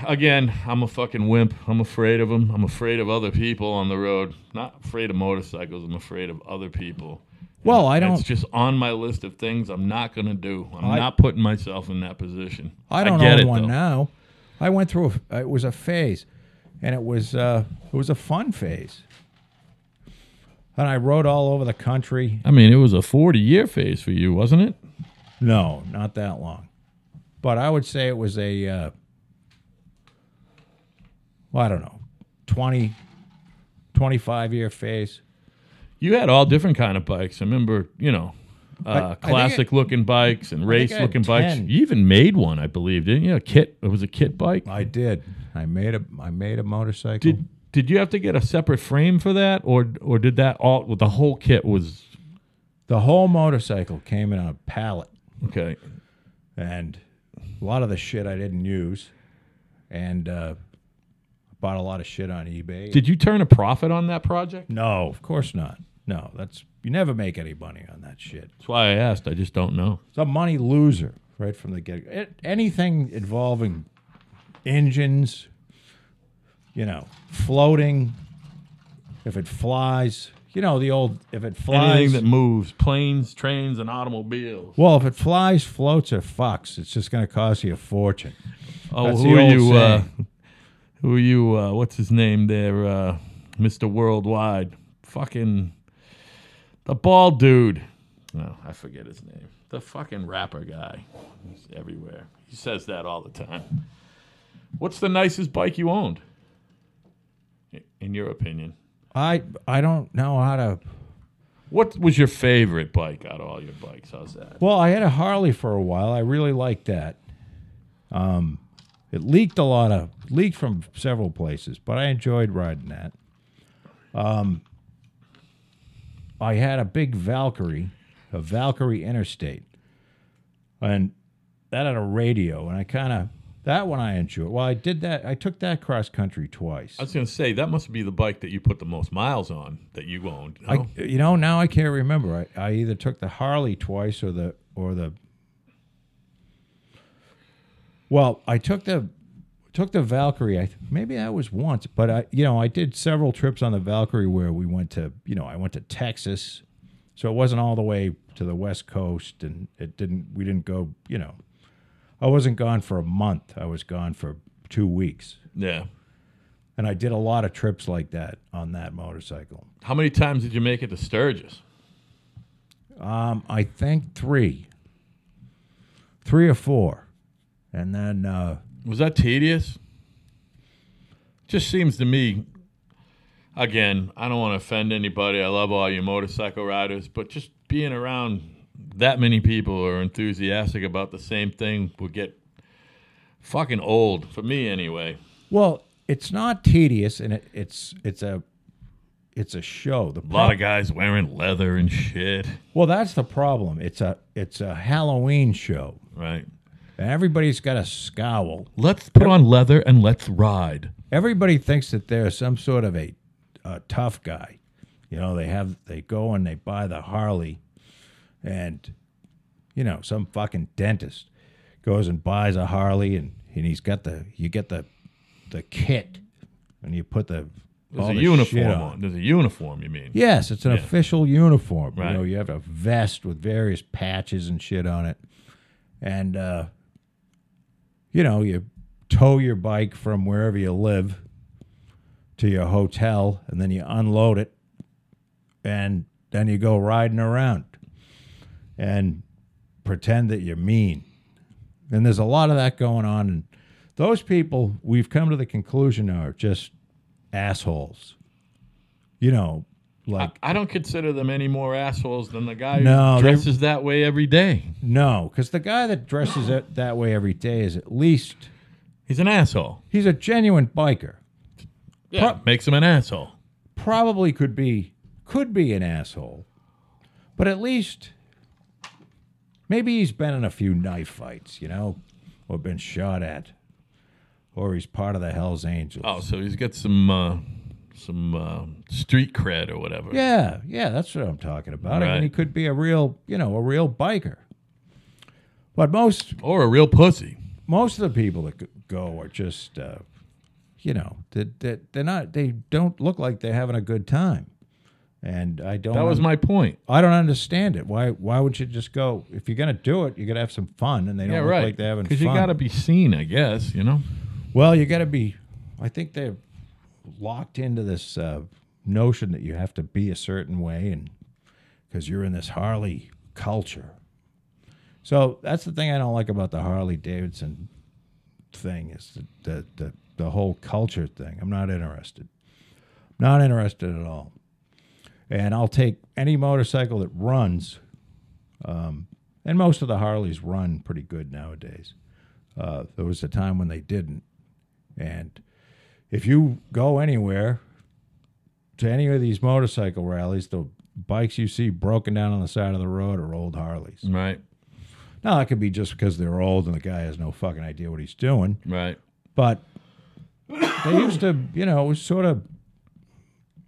Again, I'm a fucking wimp. I'm afraid of them. I'm afraid of other people on the road. Not afraid of motorcycles. I'm afraid of other people. Well, I don't. It's just on my list of things I'm not gonna do. I'm I- not putting myself in that position. I don't get own it, one though. now. I went through. A, it was a phase, and it was uh, it was a fun phase. And I rode all over the country. I mean, it was a 40 year phase for you, wasn't it? No, not that long. But I would say it was a, uh, well, I don't know, 20, 25 year phase. You had all different kind of bikes. I remember, you know, I- I uh, think classic looking bikes and race I looking bikes. You even made one, I believe, didn't you? A kit. It was a kit bike. I did. I made a I made a motorcycle. Did did you have to get a separate frame for that, or or did that all? Well, the whole kit was the whole motorcycle came in a pallet, okay. and a lot of the shit I didn't use, and uh, bought a lot of shit on eBay. Did you turn a profit on that project? no, of course not. No, that's you never make any money on that shit. That's why I asked. I just don't know. It's a money loser right from the get. It, anything involving engines, you know, floating. If it flies, you know the old. If it flies, Anything that moves, planes, trains, and automobiles. well, if it flies, floats, or fucks, it's just going to cost you a fortune. Oh, That's who are you? Uh, who are you? Uh, what's his name there? Uh, Mr. Worldwide. Fucking the bald dude. No, I forget his name. The fucking rapper guy. He's everywhere. He says that all the time. What's the nicest bike you owned? In your opinion, I I don't know how to. what was your favorite bike out of all your bikes? How's that? Well, I had a Harley for a while. I really liked that. Um, it leaked a lot of leaked from several places, but I enjoyed riding that. Um, I had a big Valkyrie, a Valkyrie Interstate, and that had a radio, and I kind of that one I enjoyed. Well, I did that. I took that cross country twice. I was gonna say that must be the bike that you put the most miles on that you owned. no? I, you know, now I can't remember. I, I either took the Harley twice or the or the. Well, I took the took the Valkyrie. I maybe that was once, but I you know I did several trips on the Valkyrie where we went to you know I went to Texas, so it wasn't all the way to the West Coast, and it didn't we didn't go you know, I wasn't gone for a month. I was gone for two weeks, yeah. and I did a lot of trips like that on that motorcycle. How many times did you make it to Sturgis? Um, I think three, three or four, and then uh, Was that tedious? Just seems to me. Again, I don't want to offend anybody. I love all you motorcycle riders, but just being around that many people who are enthusiastic about the same thing would get fucking old for me anyway. well, it's not tedious, and it, it's it's a it's a show. The A lot of guys wearing leather and shit. well, that's the problem. It's a it's a Halloween show, Right. And everybody's got a scowl. Let's put on leather and let's ride. Everybody thinks that they're some sort of a, a tough guy. You know, they have they go and they buy the Harley, and you know some fucking dentist goes and buys a Harley, and, and he's got the you get the the kit, and you put the There's all a the uniform shit on. There's a uniform, you mean? Yes, it's an Yeah. official uniform. Right. You know, you have a vest with various patches and shit on it, and uh, you know you tow your bike from wherever you live to your hotel, and then you unload it, and then you go riding around and pretend that you're mean. And there's a lot of that going on, and those people we've come to the conclusion are just assholes. You know, like I, I don't consider them any more assholes than the guy No, who dresses that way every day. No, because the guy that dresses it that way every day is at least He's an asshole. he's a genuine biker. Yeah, Pro- makes him an asshole. Probably could be could be an asshole, but at least maybe he's been in a few knife fights, you know, or been shot at, or he's part of the Hell's Angels. Oh, so he's got some uh, some uh, street cred or whatever. Yeah, yeah, that's what I'm talking about. I Right. mean, he could be a real, you know, a real biker. But most Or a real pussy. most of the people that g- go are just, uh, you know, that they, they're not. They don't look like they're having a good time, and I don't. That was my point. I don't understand it. Why? Why would you just go? If you're gonna do it, you gotta have some fun, and they don't Yeah, look right. like they're having fun. Because you got to be seen, I guess. You know. Well, you got to be. I think they're locked into this uh, notion that you have to be a certain way, and because you're in this Harley culture. So that's the thing I don't like about the Harley Davidson thing is the the the, the whole culture thing. I'm not interested. Not interested at all. And I'll take any motorcycle that runs. Um, and most of the Harleys run pretty good nowadays. Uh, there was a time when they didn't. And if you go anywhere to any of these motorcycle rallies, the bikes you see broken down on the side of the road are old Harleys. Right. Now, that could be just because they're old and the guy has no fucking idea what he's doing. Right. But they used to, you know, it was sort of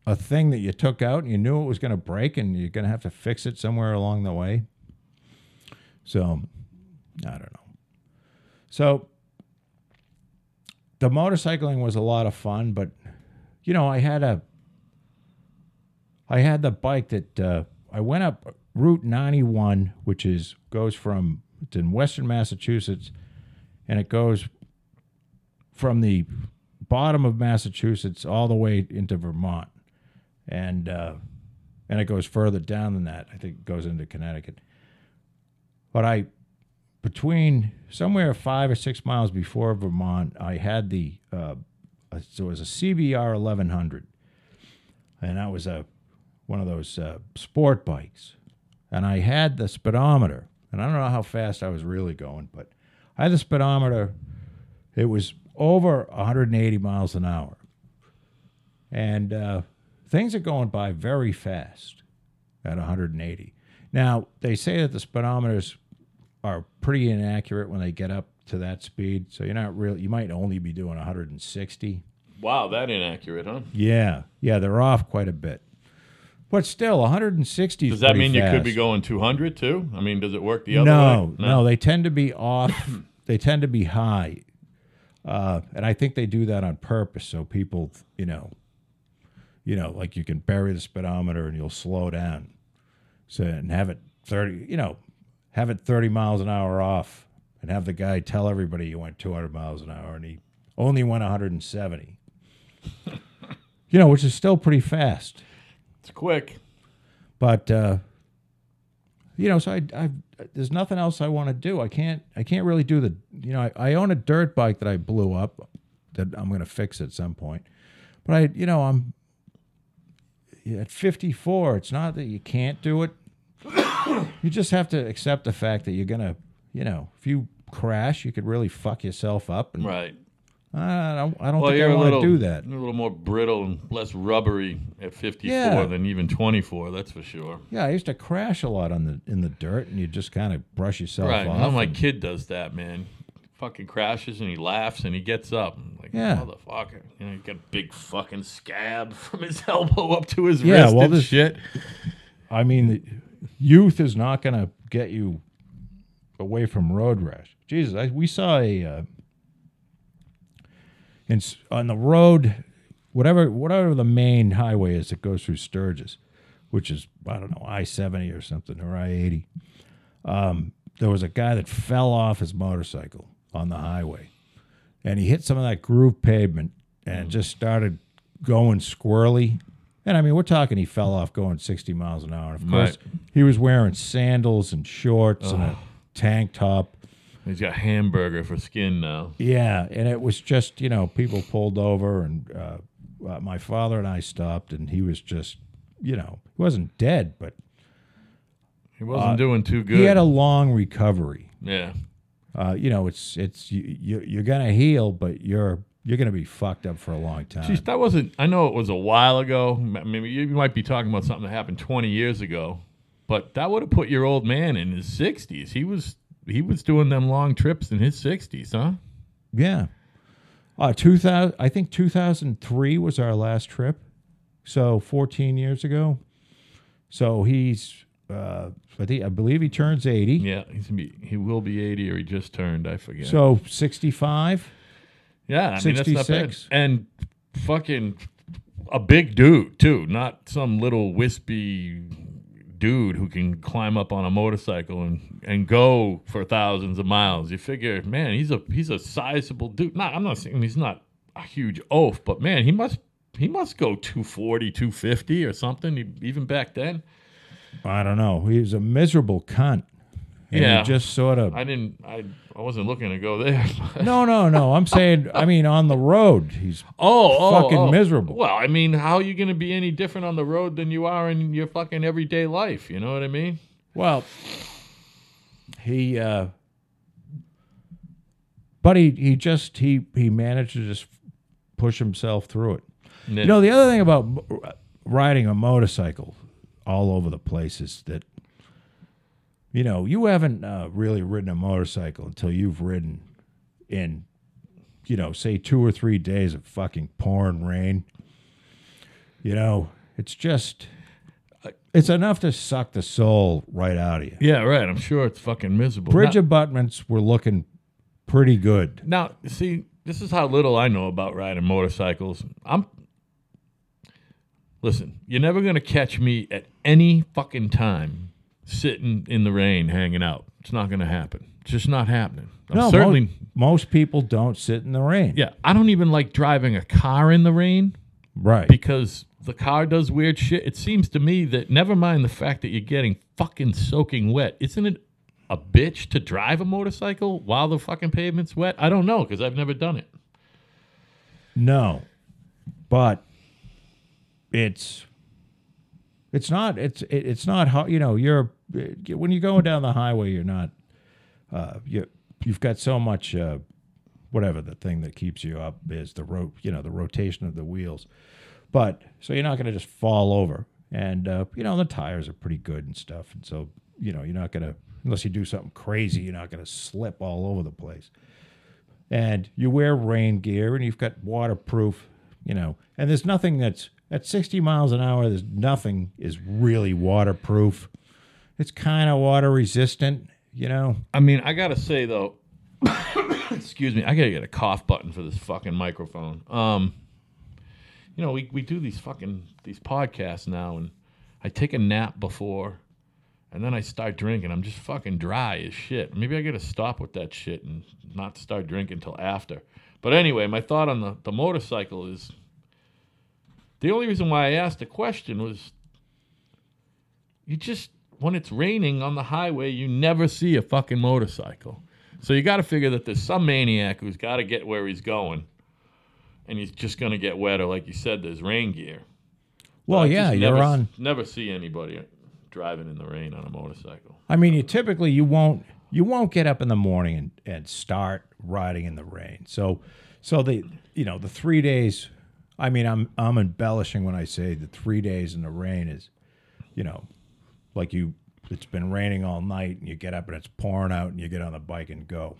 a thing that you took out and you knew it was going to break and you're going to have to fix it somewhere along the way. So, I don't know. So, the motorcycling was a lot of fun, but you know, I had a, I had the bike that uh, I went up Route 91, which is goes from it's in Western Massachusetts, and it goes from the bottom of Massachusetts all the way into Vermont, and uh, and it goes further down than that. I think it goes into Connecticut. But I, between somewhere five or six miles before Vermont, I had the uh, so it was a CBR 1100, and that was a one of those uh, sport bikes, and I had the speedometer, and I don't know how fast I was really going, but I had the speedometer. It was over 180 miles an hour, and uh, things are going by very fast at 180. Now they say that the speedometers are pretty inaccurate when they get up to that speed, so you're not really. You might only be doing 160. Wow, that inaccurate, huh? Yeah, yeah, they're off quite a bit. But still, 160 Does that mean you could be going 200 too? I mean, does it work the other no, way? No, no, they tend to be off. they tend to be high, uh, and I think they do that on purpose so people, you know, you know, like you can bury the speedometer and you'll slow down, so and have it 30, you know, have it 30 miles an hour off, and have the guy tell everybody you went 200 miles an hour and he only went 170. you know, which is still pretty fast. It's quick. but uh, you know, so I, I, there's nothing else I want to do. I can't, I can't really do the, you know, I, I own a dirt bike that I blew up that I'm going to fix at some point, but I, you know, I'm at 54. It's not that you can't do it. you just have to accept the fact that you're gonna, you know, if you crash, you could really fuck yourself up, and Right. I don't. I don't Well, think I want to do that. You're a little more brittle and less rubbery at 54 Yeah. than even 24. That's for sure. Yeah, I used to crash a lot on the in the dirt, and you just kind of brush yourself Right. off. Now my and- kid does that, man. Fucking crashes and he laughs and he gets up. I'm like, Yeah. motherfucker. You know, he's got a big fucking scab from his elbow up to his Yeah, wrist well, this- shit. I mean, the youth is not going to get you away from road rash. Jesus, I, we saw a uh, in, on the road, whatever whatever the main highway is that goes through Sturgis, which is I don't know I seventy or something or I eighty. Um, there was a guy that fell off his motorcycle on the highway, and he hit some of that groove pavement and just started going squirrely. And I mean, we're talking he fell off going 60 miles an hour. And of course, Right. he was wearing sandals and shorts and a tank top. He's got hamburger for skin now. Yeah, and it was just you know people pulled over and uh, uh, my father and I stopped and he was just you know he wasn't dead but He wasn't doing too good. Uh, he had a long recovery. yeah. Uh, you know it's it's you, you you're gonna heal but you're you're gonna be fucked up for a long time. Jeez, that wasn't. I know it was a while ago. I mean, you might be talking about something that happened 20 years ago, but that would have put your old man in his 60s. He was he was doing them long trips in his 60s, huh? Yeah. Uh, 2000, I think 2003 was our last trip. So 14 years ago. So he's, uh, I, think, I believe he turns 80. Yeah, he's gonna be, he will be 80 or he just turned. I forget. So 65. Yeah, I mean that's not bad. And fucking a big dude too, not some little wispy dude who can climb up on a motorcycle and, and go for thousands of miles. You figure, man, he's a he's a sizable dude. Not I'm not saying he's not a huge oaf, but man, he must he must go 240, 250 or something even back then. I don't know. He was a miserable cunt. And Yeah. He just sort of. I didn't I I wasn't looking to go there. No, no, no. I'm saying, I mean, on the road, he's. Oh, oh, Fucking oh. miserable. Well, I mean, how are you going to be any different on the road than you are in your fucking everyday life? You know what I mean? Well, he, uh, but he, he just, he, he managed to just push himself through it. You know, the other thing about riding a motorcycle all over the place is that, you know, you haven't uh, really ridden a motorcycle until you've ridden in, you know, say two or three days of fucking pouring rain. You know, it's just, it's enough to suck the soul right out of you. yeah, right. I'm sure it's fucking miserable. Bridge now, abutments were looking pretty good. now, see, this is how little I know about riding motorcycles. I'm. Listen, you're never going to catch me at any fucking time sitting in the rain hanging out. It's not going to happen. It's just not happening. I'm No, certainly. most, most people don't sit in the rain. yeah, I don't even like driving a car in the rain. Right. because the car does weird shit. It seems to me that never mind the fact that you're getting fucking soaking wet, isn't it a bitch to drive a motorcycle while the fucking pavement's wet? I don't know because I've never done it. No, but it's it's not it's it, it's not you know you're when you're going down the highway you're not uh you you've got so much uh whatever the thing that keeps you up is the rope you know the rotation of the wheels. But so you're not going to just fall over. And uh you know the tires are pretty good and stuff. And so you know you're not going to unless you do something crazy you're not going to slip all over the place. And you wear rain gear and you've got waterproof, you know, and there's nothing that's at 60 miles an hour, there's nothing is really waterproof. It's kind of water resistant, you know. I mean, I gotta say though, excuse me, I gotta get a cough button for this fucking microphone. Um, you know, we we do these fucking these podcasts now, and I take a nap before, and then I start drinking. I'm just fucking dry as shit. Maybe I gotta stop with that shit and not start drinking till after. But anyway, my thought on the the motorcycle is. The only reason why I asked the question was you just when it's raining on the highway, you never see a fucking motorcycle. So you got to figure that there's some maniac who's got to get where he's going, and he's just going to get wet. Or like you said, there's rain gear. Well, I yeah, you're never, on. Never see anybody driving in the rain on a motorcycle. I mean, you typically you won't you won't get up in the morning and, and start riding in the rain. So, so the you know the three days. I mean, I'm I'm embellishing when I say the three days in the rain is, you know, like you. It's been raining all night, and you get up and it's pouring out, and you get on the bike and go.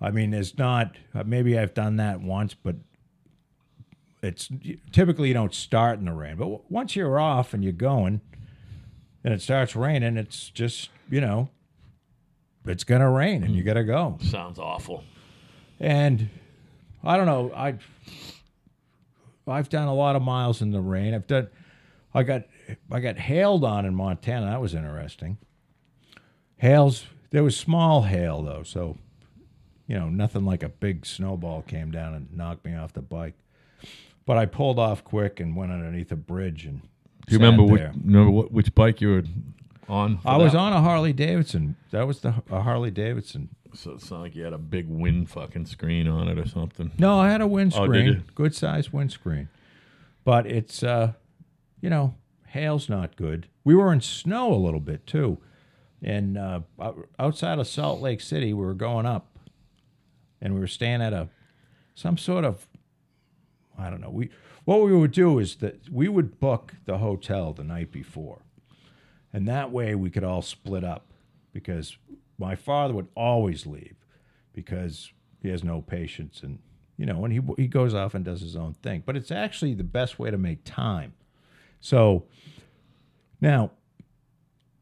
I mean, it's not. uh, Maybe I've done that once, but it's typically you don't start in the rain. But once you're off and you're going, and it starts raining, it's just you know, it's gonna rain, and you gotta go. Sounds awful. And I don't know. I I've done a lot of miles in the rain. I've done. I got I got hailed on in Montana. That was interesting. Hails. There was small hail though, so you know nothing like a big snowball came down and knocked me off the bike. But I pulled off quick and went underneath a bridge and. Do you remember which, remember what, which bike you were on? I was that? on a Harley Davidson. That was the a Harley Davidson. So it's not like you had a big wind fucking screen on it or something. No, I had a windscreen, you? good sized windscreen, but it's uh, you know, hail's not good. We were in snow a little bit too, and uh, outside of Salt Lake City, we were going up, and we were staying at a some sort of I don't know. We what we would do is that we would book the hotel the night before, and that way we could all split up because my father would always leave because he has no patience and you know and he he goes off and does his own thing. But it's actually the best way to make time. So now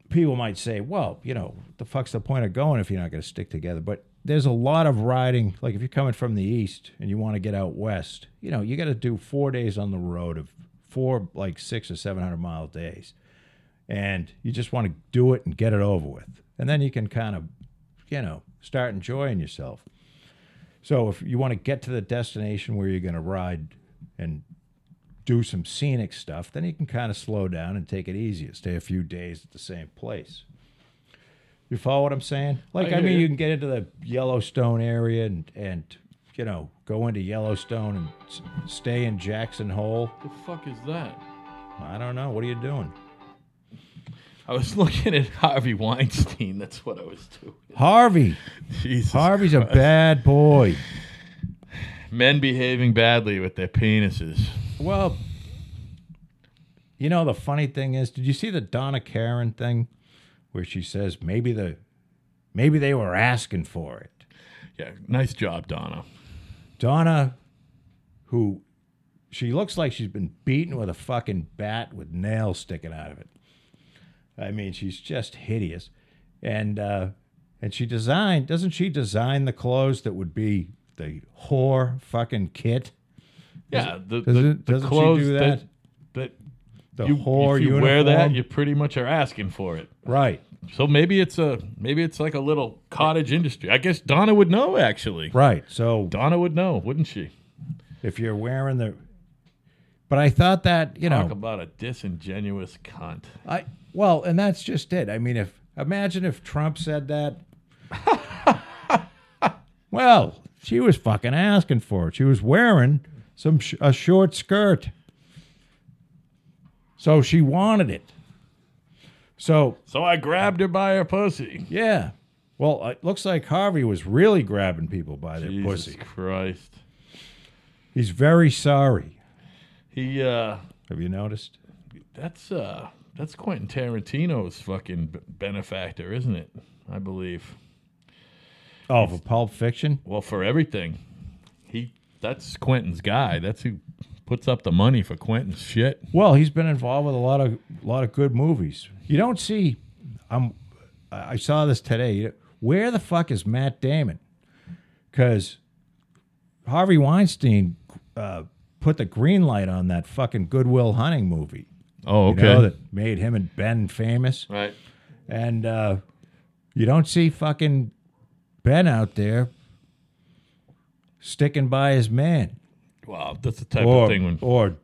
people might say well you know the fuck's the point of going if you're not going to stick together? But there's a lot of riding like if you're coming from the east and you want to get out west you know you got to do four days on the road of four like six or seven hundred mile days. And you just want to do it and get it over with and then you can kind of you know start enjoying yourself. So if you want to get to the destination where you're going to ride and do some scenic stuff then you can kind of slow down and take it easy and stay a few days at the same place. You follow what i'm saying? Like I i, mean you. you. can get into the yellowstone area and and you know go into yellowstone and s- stay in jackson hole. What the fuck is that? i don't know. What are you doing I was looking at Harvey Weinstein. That's what I was doing. harvey Jesus Harvey's a bad boy. Men behaving badly with their penises. Well, you know the funny thing is, did you see the Donna Karan thing where she says maybe the maybe they were asking for it. Yeah, nice job, Donna. Donna who she looks like she's been beaten with a fucking bat with nails sticking out of it. I mean, she's just hideous. And uh and she designed doesn't she design the clothes that would be the whore fucking kit? Yeah, the, does the, doesn't clothes do that, that? that The you, whore if you uniform. wear that, you pretty much are asking for it. right. So maybe it's a maybe it's like a little cottage industry. I guess Donna would know actually. Right. So Donna would know, wouldn't she? if you're wearing the but i thought that you Talk know about a disingenuous cunt. i well and that's just it. I mean if imagine if trump said that. Well she was fucking asking for it. She was wearing some sh- a short skirt. So she wanted it. So So I grabbed her by her pussy. yeah. Well it looks like harvey was really grabbing people by their Jesus pussy. Christ. he's very sorry. He uh have you noticed? that's uh that's Quentin Tarantino's fucking benefactor, isn't it? I believe. oh for pulp fiction Well, for everything. He that's Quentin's guy. That's who puts up the money for Quentin's shit. Well, he's been involved with a lot of a lot of good movies. You don't see. I'm. I I saw this today. Where the fuck is Matt Damon? Because Harvey Weinstein uh, put the green light on that fucking Good Will Hunting movie. Oh, You okay. know, that made him and Ben famous. right. And uh, you don't see fucking Ben out there sticking by his man, Wow, that's the type or of thing when or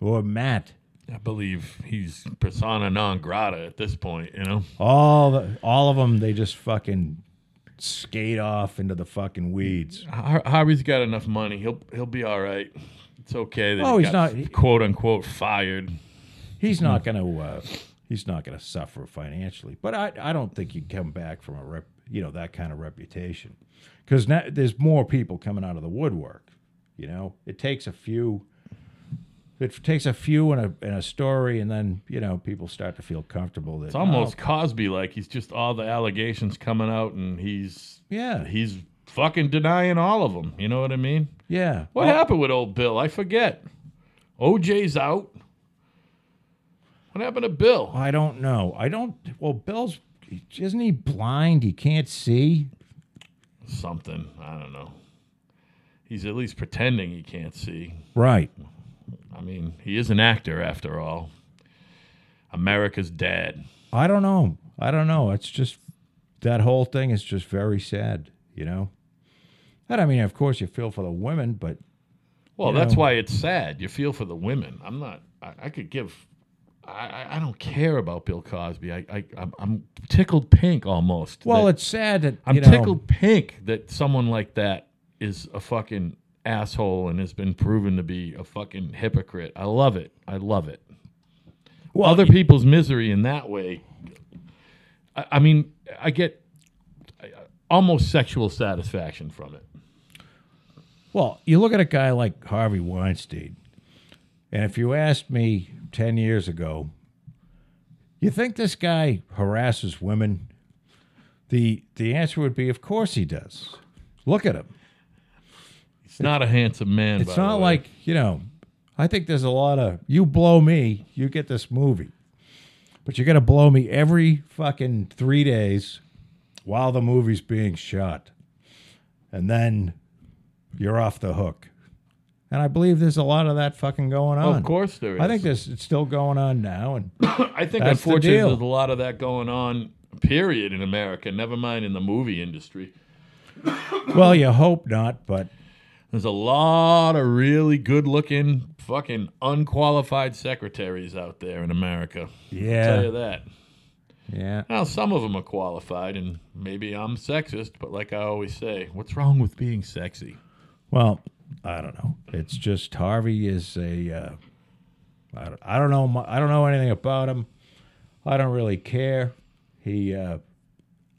or Matt. I believe he's persona non grata at this point, you know? All the, all of them, they just fucking skate off into the fucking weeds. Har- Harvey's got enough money. He'll he'll be all right. It's okay that Oh, he he's got not- quote unquote fired. He's not gonna uh, he's not gonna suffer financially. But I I don't think you can come back from a rep. you know that kind of reputation because now there's more people coming out of the woodwork. You know, it takes a few. It takes a few in a in a story, and then you know people start to feel comfortable. That It's almost Cosby like he's just all the allegations coming out and he's yeah, he's fucking denying all of them. You know what I mean? yeah. What Well, happened with old Bill? I forget. OJ's out. What happened to Bill? I don't know. I don't. Well, Bill's isn't he blind? He can't see. Something. I don't know. He's at least pretending he can't see. Right. I mean, he is an actor after all. America's dad. I don't know. I don't know. It's just that whole thing is just very sad, you know. And I mean, of course, you feel for the women, but Well, that's know. why it's sad. You feel for the women. I'm not. I, I could give. I, I- don't care about Bill Cosby. I, I I'm, I'm tickled pink almost. well, that- it's sad that I'm know, tickled pink that someone like that is a fucking asshole and has been proven to be a fucking hypocrite. I love it. I love it. Well, Other people's misery in that way. I, I mean, I get almost sexual satisfaction from it. Well, you look at a guy like Harvey Weinstein, and if you asked me 10 years ago, you think this guy harasses women? The, the answer would be, of course he does. Look at him. He's not a handsome man. It's not like, you know, I think there's a lot of, you blow me, you get this movie. But you're going to blow me every fucking three days while the movie's being shot. And then you're off the hook. And I believe there's a lot of that fucking going on. of course there is. I think there's it's still going on now. And I think the unfortunately deal. there's a lot of that going on. Period in America. Never mind in the movie industry. well, you hope not, but There's a lot of really good-looking, fucking unqualified secretaries out there in America. Yeah, I'll tell you that. yeah. Now, some of them are qualified, and maybe I'm sexist, but like I always say, what's wrong with being sexy? Well, I don't know. It's just Harvey is a. Uh, I, don't, I don't know. I don't know anything about him. I don't really care. He uh,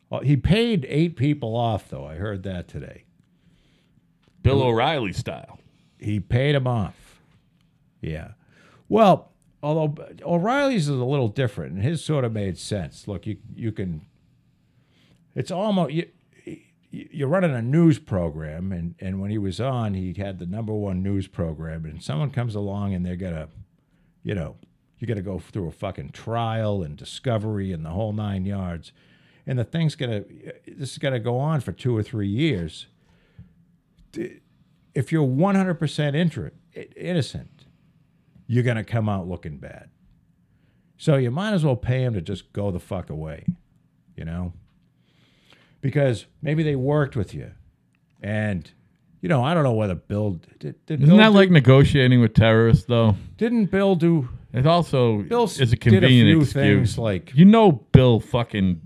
well, he paid eight people off though. I heard that today. Bill O'Reilly style. He paid him off. Yeah. Well, although O'Reilly's is a little different, and his sort of made sense. Look, you you can. It's almost you. You're running a news program, and, and when he was on, he had the number one news program, and someone comes along and they're gonna, you know, you got to go through a fucking trial and discovery and the whole nine yards, and the thing's gonna, this is gonna go on for two or three years. If you're 100% inter- innocent, you're gonna come out looking bad. So you might as well pay him to just go the fuck away, you know? Because maybe they worked with you. And, you know, I don't know whether Bill did, did Isn't Bill that do- like negotiating with terrorists, though? didn't Bill do It also Bill is a did a few excuse. things like You know, Bill fucking.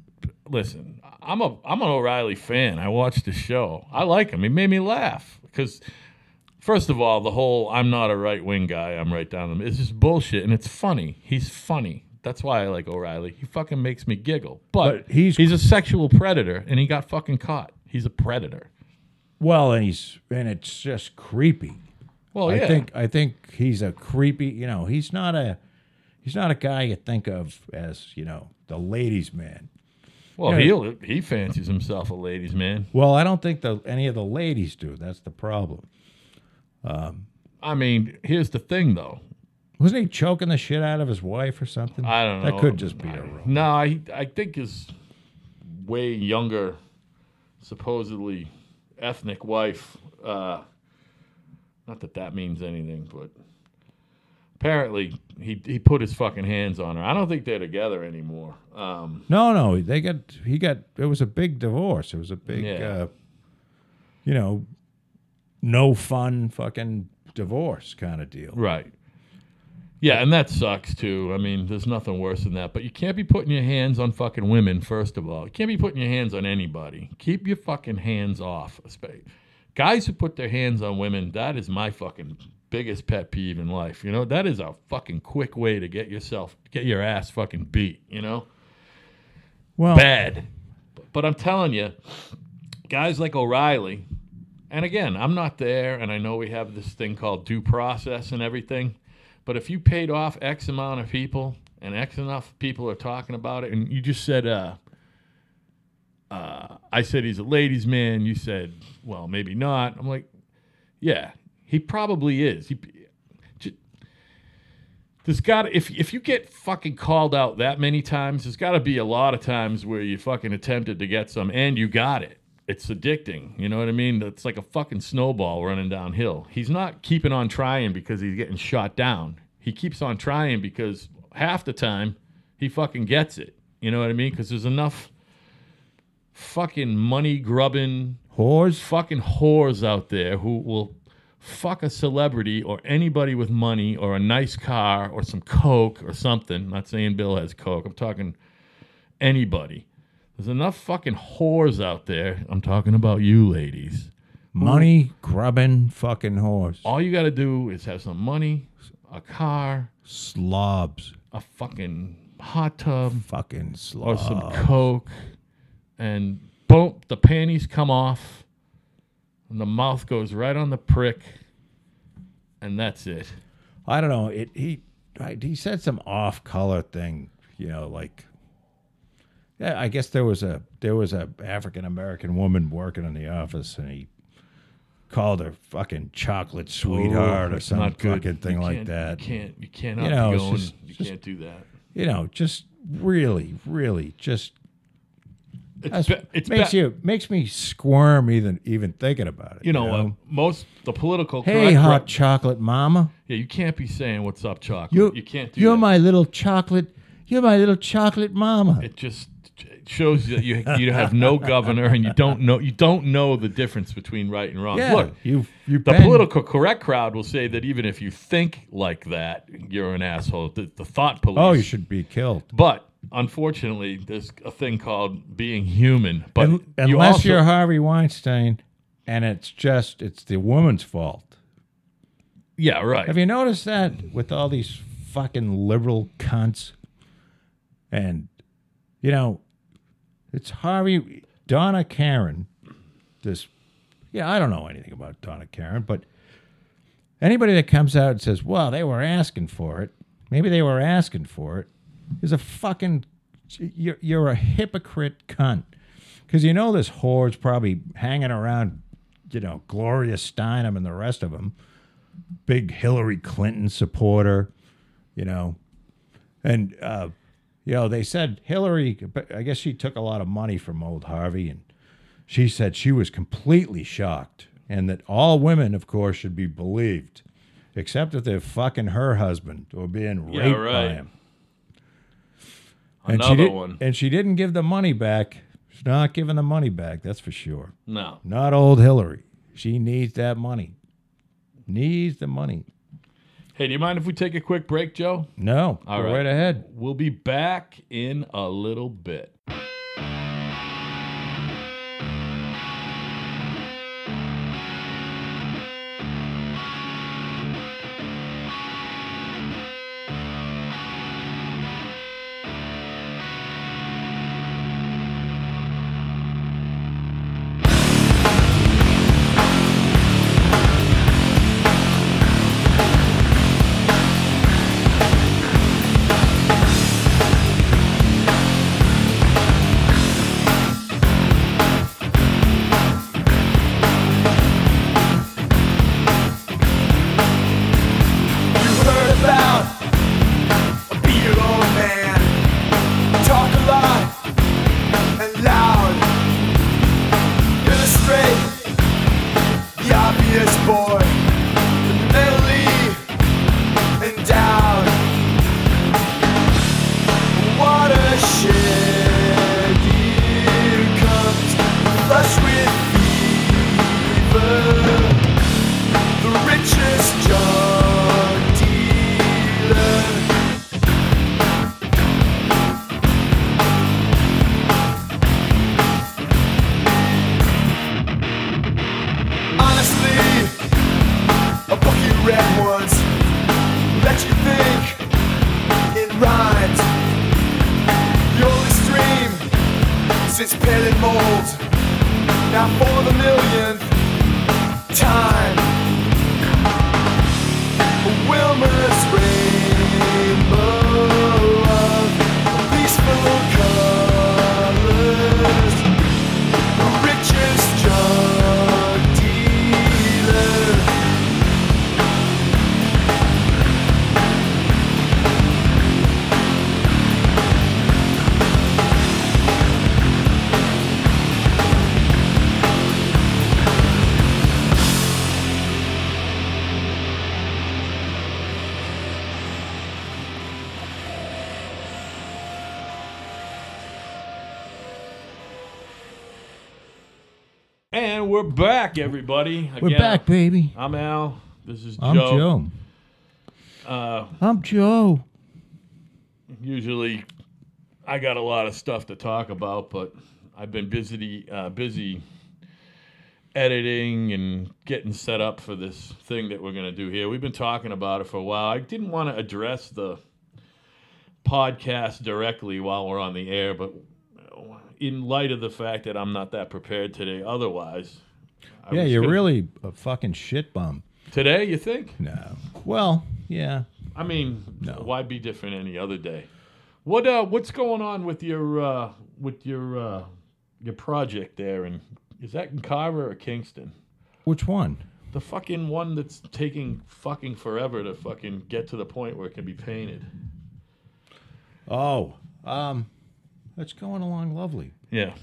Listen, I'm a I'm an O'Reilly fan. I watched the show. I like him. He made me laugh because, first of all, the whole "I'm not a right wing guy. I'm right down the." middle." It's just bullshit, and it's funny. He's funny. That's why I like O'Reilly. He fucking makes me giggle. But, But he's- he's a sexual predator, and he got fucking caught. He's a predator. well, and he's and it's just creepy. Well, yeah. I think I think he's a creepy. You know, he's not a he's not a guy you think of as you know the ladies' man. Well, he'll, he fancies himself a ladies' man. Well, I don't think the any of the ladies do. That's the problem. I mean, here's the thing, though. Wasn't he choking the shit out of his wife or something? I don't know. That could just be a rumor. No, I I think his way younger, supposedly ethnic wife. Uh, not that that means anything, but apparently he he put his fucking hands on her. I don't think they're together anymore. Um, No, no, they got he got it was a big divorce. It was a big Yeah. uh you know no fun fucking divorce kind of deal. right. Yeah, and that sucks too. I mean, there's nothing worse than that. But you can't be putting your hands on fucking women. First of all, you can't be putting your hands on anybody. Keep your fucking hands off. Guys who put their hands on women, that is my fucking biggest pet peeve in life. You know, that is a fucking quick way to get yourself, get your ass fucking beat. You know, Well, bad. But I'm telling you, guys like O'Reilly, and again, I'm not there, and I know we have this thing called due process and everything. But if you paid off X amount of people and X enough people are talking about it, and you just said, uh, uh, I said he's a ladies' man. You said, well, maybe not. I'm like, yeah, he probably is. He, there's got if if you get fucking called out that many times, there's got to be a lot of times where you fucking attempted to get some and you got it. It's addicting. You know what I mean? It's like a fucking snowball running downhill. He's not keeping on trying because he's getting shot down. He keeps on trying because half the time he fucking gets it. You know what I mean? Because there's enough fucking money grubbing Whores? fucking whores out there who will fuck a celebrity or anybody with money or a nice car or some coke or something. I'm not saying Bill has coke. I'm talking anybody. There's enough fucking whores out there. I'm talking about you ladies. Money grubbing fucking whores. All you got to do is have some money, a car, Slobs. a fucking hot tub, Fucking or slobs. some coke, and boom, the panties come off, and the mouth goes right on the prick, and that's it. I don't know. It he right, he said some off color thing, you know, like I guess there was a there was a African American woman working in the office and he called her fucking chocolate sweetheart or some fucking thing You like that. You can't. You cannot You know, be going. just- you just- can't do that. You know, just really, really just It's, be, it's makes be- you makes me squirm even even thinking about it. You know, uh, most the political. Hey, hot chocolate mama. Yeah, you can't be saying "What's up, chocolate." You you can't do You're that. my little chocolate. You're my little chocolate mama. It just shows that you you have no governor and you don't know you don't know the difference between right and wrong. yeah, Look, you you the political correct crowd will say that even if you think like that, you're an asshole. The, the thought police. Oh, you should be killed. But unfortunately, there's a thing called being human. But Un- you unless also, you're Harvey Weinstein, and it's just it's the woman's fault. yeah, right. Have you noticed that with all these fucking liberal cunts? And you know, it's Harvey Donna Karan. This, yeah, I don't know anything about Donna Karan, but anybody that comes out and says, "Well, they were asking for it," maybe they were asking for it, is a fucking you're you're a hypocrite cunt. Because you know this whore's probably hanging around, you know, Gloria Steinem and the rest of them big Hillary Clinton supporter, you know. And uh, you know, they said Hillary but I guess she took a lot of money from old Harvey and she said she was completely shocked and that all women of course should be believed except if they're fucking her husband or being Yeah, raped by him. And she Another did, one. and she didn't give the money back. She's not giving the money back, that's for sure. No. Not old Hillary. She needs that money. Needs the money. Hey, do you mind if we take a quick break, Joe? No. All right. right. ahead. We'll be back in a little bit. Back, everybody. We're back, baby. I'm Al. This is I'm Joe. Joe. Uh, I'm Joe. usually, I got a lot of stuff to talk about, but I've been busy, uh, busy editing and getting set up for this thing that we're going to do here. We've been talking about it for a while. I didn't want to address the podcast directly while we're on the air, but in light of the fact that I'm not that prepared today, otherwise. I Yeah, you're gonna- really a fucking shit bum. today. You think? No. Well, yeah. I mean, No. why be different any other day? What uh, what's going on with your uh, with your uh, your project there? And is that in Carver or Kingston? Which one? The fucking one that's taking fucking forever to fucking get to the point where it can be painted. Oh, um, that's going along lovely. Yeah.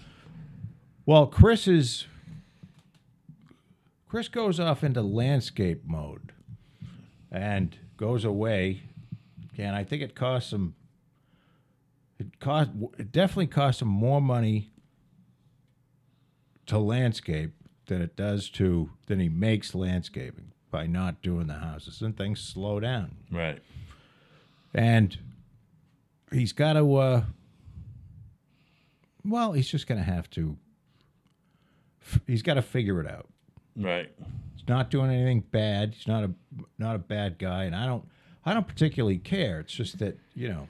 Well, Chris is. Chris goes off into landscape mode, and goes away. And I think it costs him. It cost. It definitely costs him more money to landscape than it does to than he makes landscaping by not doing the houses, and things slow down. Right. And he's got to, uh, well, he's just going to have to, f- he's got to figure it out. Right. He's not doing anything bad. He's not a, not a bad guy. And I don't, I don't particularly care. It's just that, you know,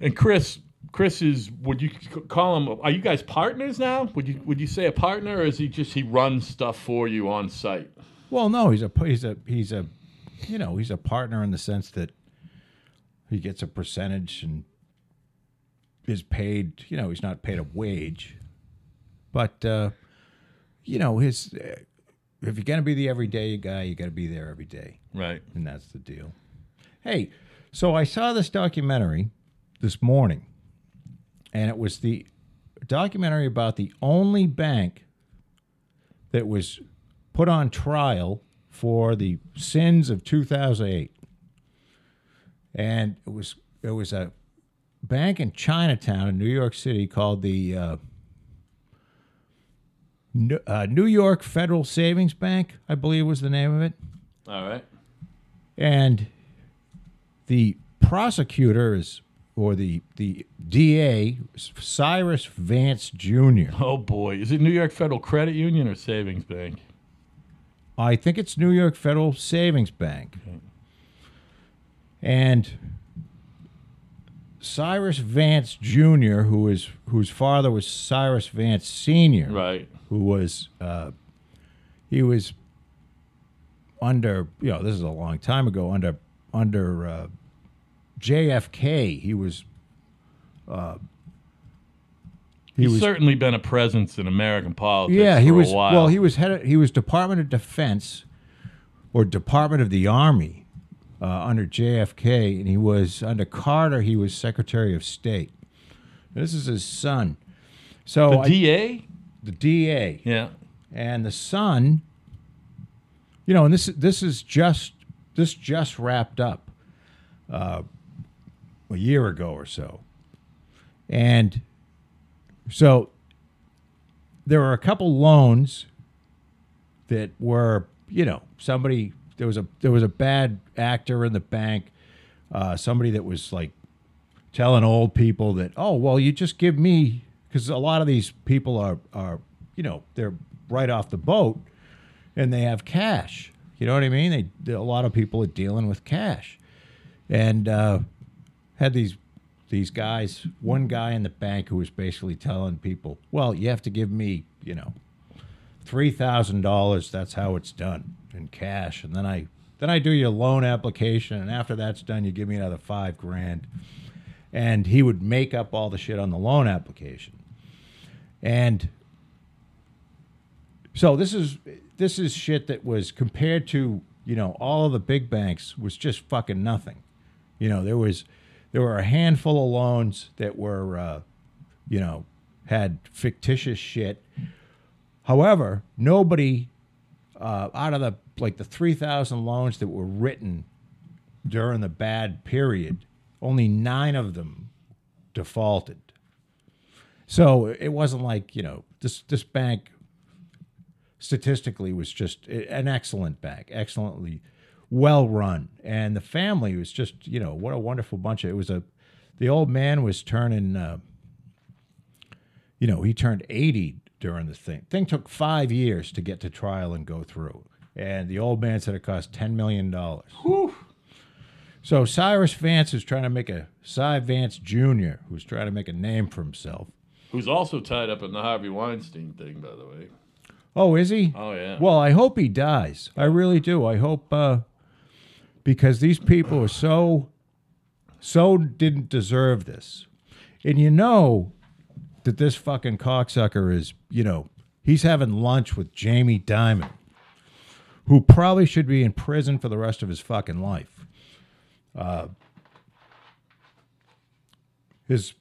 And Chris, Chris is. Would you call him? Are you guys partners now? Would you Would you say a partner, or is he just he runs stuff for you on site? well, no, he's a, he's a, he's a, you know, he's a partner in the sense that he gets a percentage and is paid, you know, he's not paid a wage, but, uh, you know, his, uh, if you're going to be the everyday guy, you got to be there every day. Right. And that's the deal. Hey, so I saw this documentary this morning, and it was the documentary about the only bank that was put on trial for the sins of 2008. And it was it was a bank in Chinatown in New York City called the uh, New, uh, New York Federal Savings Bank, I believe was the name of it. All right. And the prosecutor is, or the, the DA, Cyrus Vance Jr. Oh boy, is it New York Federal Credit Union or Savings Bank? I think it's New York Federal Savings Bank. And Cyrus Vance Jr., who is whose father was Cyrus Vance Sr., Right. Who was uh, he was under you know this is a long time ago under under uh, JFK he was uh, he He's was certainly been a presence in American politics yeah he for was a while. well he was head of, he was Department of Defense or Department of the Army uh, under JFK and he was under Carter he was Secretary of State this is his son so the I- DA? The DA Yeah. and the son you know and this this is just this just wrapped up uh, a year ago or so and so there were a couple loans that were you know somebody there was a there was a bad actor in the bank uh, somebody that was like telling old people that oh well you just give me because a lot of these people are are you know they're right off the boat and they have cash. You know what i mean? They, a lot of people are dealing with cash. And uh, had these these guys one guy in the bank who was basically telling people well you have to give me you know three thousand dollars. That's how it's done in cash, and then I then I do your loan application, and after that's done, you give me another five grand, and he would make up all the shit on the loan application, and so this is this is shit that was compared to you know all of the big banks was just fucking nothing. You know there was there were a handful of loans that were uh, you know had fictitious shit. However, nobody uh, out of the like the three thousand loans that were written during the bad period, only nine of them defaulted. So it wasn't like you know this this bank statistically was just an excellent bank, excellently well run, and the family was just you know what a wonderful bunch of it was a. The old man was turning, uh, you know, he turned eighty during the thing. Thing took five years to get to trial and go through, and the old man said it cost ten million dollars. So Cyrus Vance is trying to make a Cy Vance Jr., who's trying to make a name for himself. Who's also tied up in the Harvey Weinstein thing, by the way. Oh, is he? Oh yeah. Well, I hope he dies. I really do. I hope uh, because these people are so so didn't deserve this, and you know that this fucking cocksucker is you know he's having lunch with Jamie Dimon, who probably should be in prison for the rest of his fucking life. Uh, his,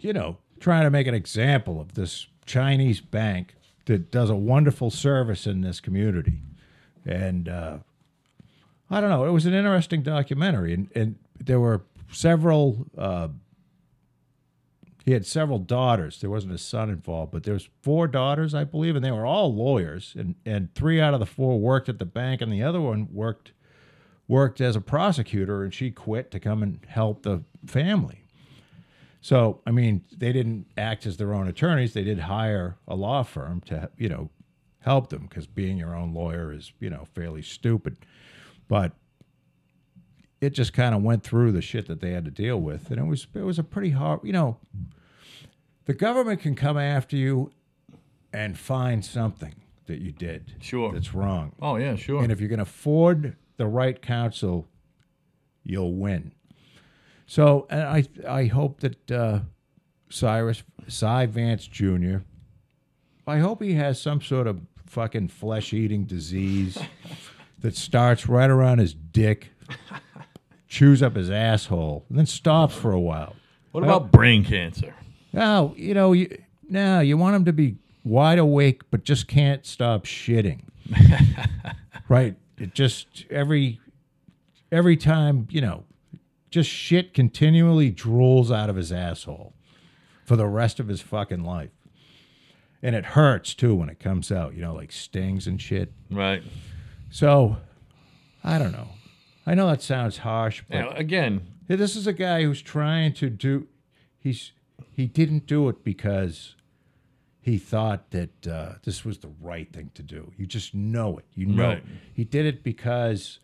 you know trying to make an example of this Chinese bank that does a wonderful service in this community. And uh, I don't know, it was an interesting documentary, and, and there were several. Uh, he had several daughters. There wasn't a son involved, but there was four daughters, I believe, and they were all lawyers. And and three out of the four worked at the bank, and the other one worked worked as a prosecutor, and she quit to come and help the family. So, I mean, they didn't act as their own attorneys. They did hire a law firm to, you know, help them because being your own lawyer is, you know, fairly stupid. But it just kind of went through the shit that they had to deal with, and it was it was a pretty hard, you know. The government can come after you and find something that you did Sure. that's wrong, Oh yeah, sure. and if you can afford the right counsel, you'll win. So, and I I hope that uh, Cyrus Cy Vance Jr. I hope he has some sort of fucking flesh eating disease that starts right around his dick, chews up his asshole, and then stops for a while. what about brain cancer? Now, you know, you, now you want him to be wide awake, but just can't stop shitting. right? It just every every time, you know, just shit continually drools out of his asshole for the rest of his fucking life. And it hurts too when it comes out, you know, like stings and shit. Right. So, I don't know. I know that sounds harsh, but Now, again, this is a guy who's trying to do. He's he didn't do it because he thought that uh, this was the right thing to do. You just know it. You know Right. he did it because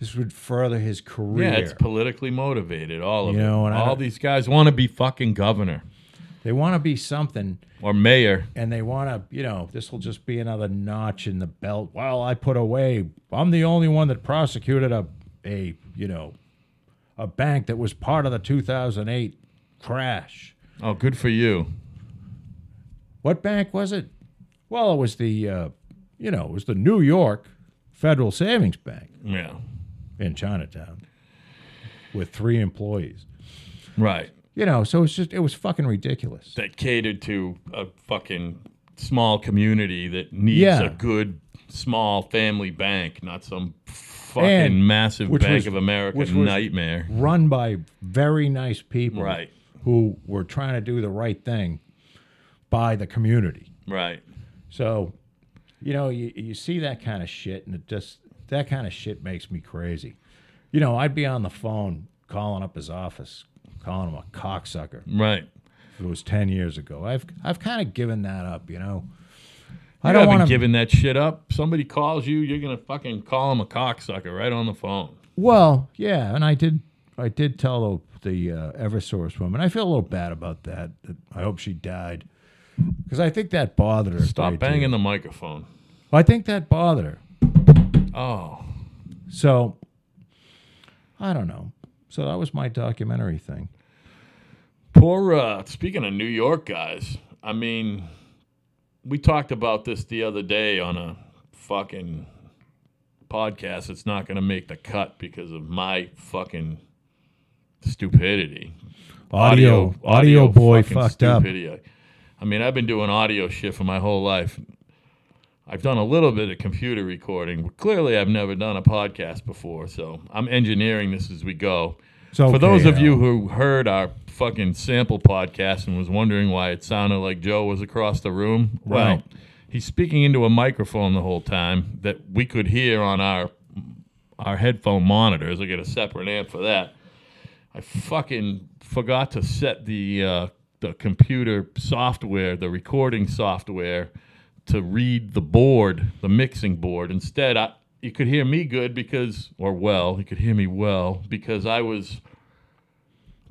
this would further his career. yeah, it's politically motivated. All of You know, and all these guys want to be fucking governor they want to be something, or mayor. and they want to. You know, this will just be another notch in the belt. Well, I put away. I'm the only one that prosecuted a a you know a bank that was part of the 2008 crash. Oh, good for you. What bank was it? Well, it was the, uh, you know, it was the New York Federal Savings Bank Yeah. In Chinatown with three employees. Right. You know, so it's just, it was fucking ridiculous. That catered to a fucking small community that needs Yeah. a good small family bank, not some fucking And- massive Bank was- of America nightmare. Run by very nice people Right. who were trying to do the right thing by the community. Right. So, you know, you, you see that kind of shit, and it just that kind of shit makes me crazy. You know, I'd be on the phone calling up his office, calling him a cocksucker. Right. If it was ten years ago, I've I've kind of given that up. You know, I don't want to. given that shit up. Somebody calls you, you're gonna fucking call him a cocksucker right on the phone. Well, yeah, and I did. I did tell the, the uh, EverSource woman. I feel a little bad about that. I hope she died. because I think that bothered her. Stop banging the microphone. I think that bothered her. Oh, So I don't know. So that was my documentary thing. poor. Uh, speaking of New York guys, I mean, we talked about this the other day on a fucking podcast. It's not going to make the cut because of my fucking stupidity. Audio, audio, boy fucking fucked up. I mean, I've been doing audio shit for my whole life. I've done a little bit of computer recording. but Clearly, I've never done a podcast before, so I'm engineering this as we go. So For those of you who heard our fucking sample podcast and was wondering why it sounded like Joe was across the room, well, Right. he's speaking into a microphone the whole time that we could hear on our our headphone monitors. I get a separate amp for that. I fucking forgot to set the uh, the computer software, the recording software, to read the board, the mixing board. Instead, I you could hear me good because, or well, you could hear me well because I was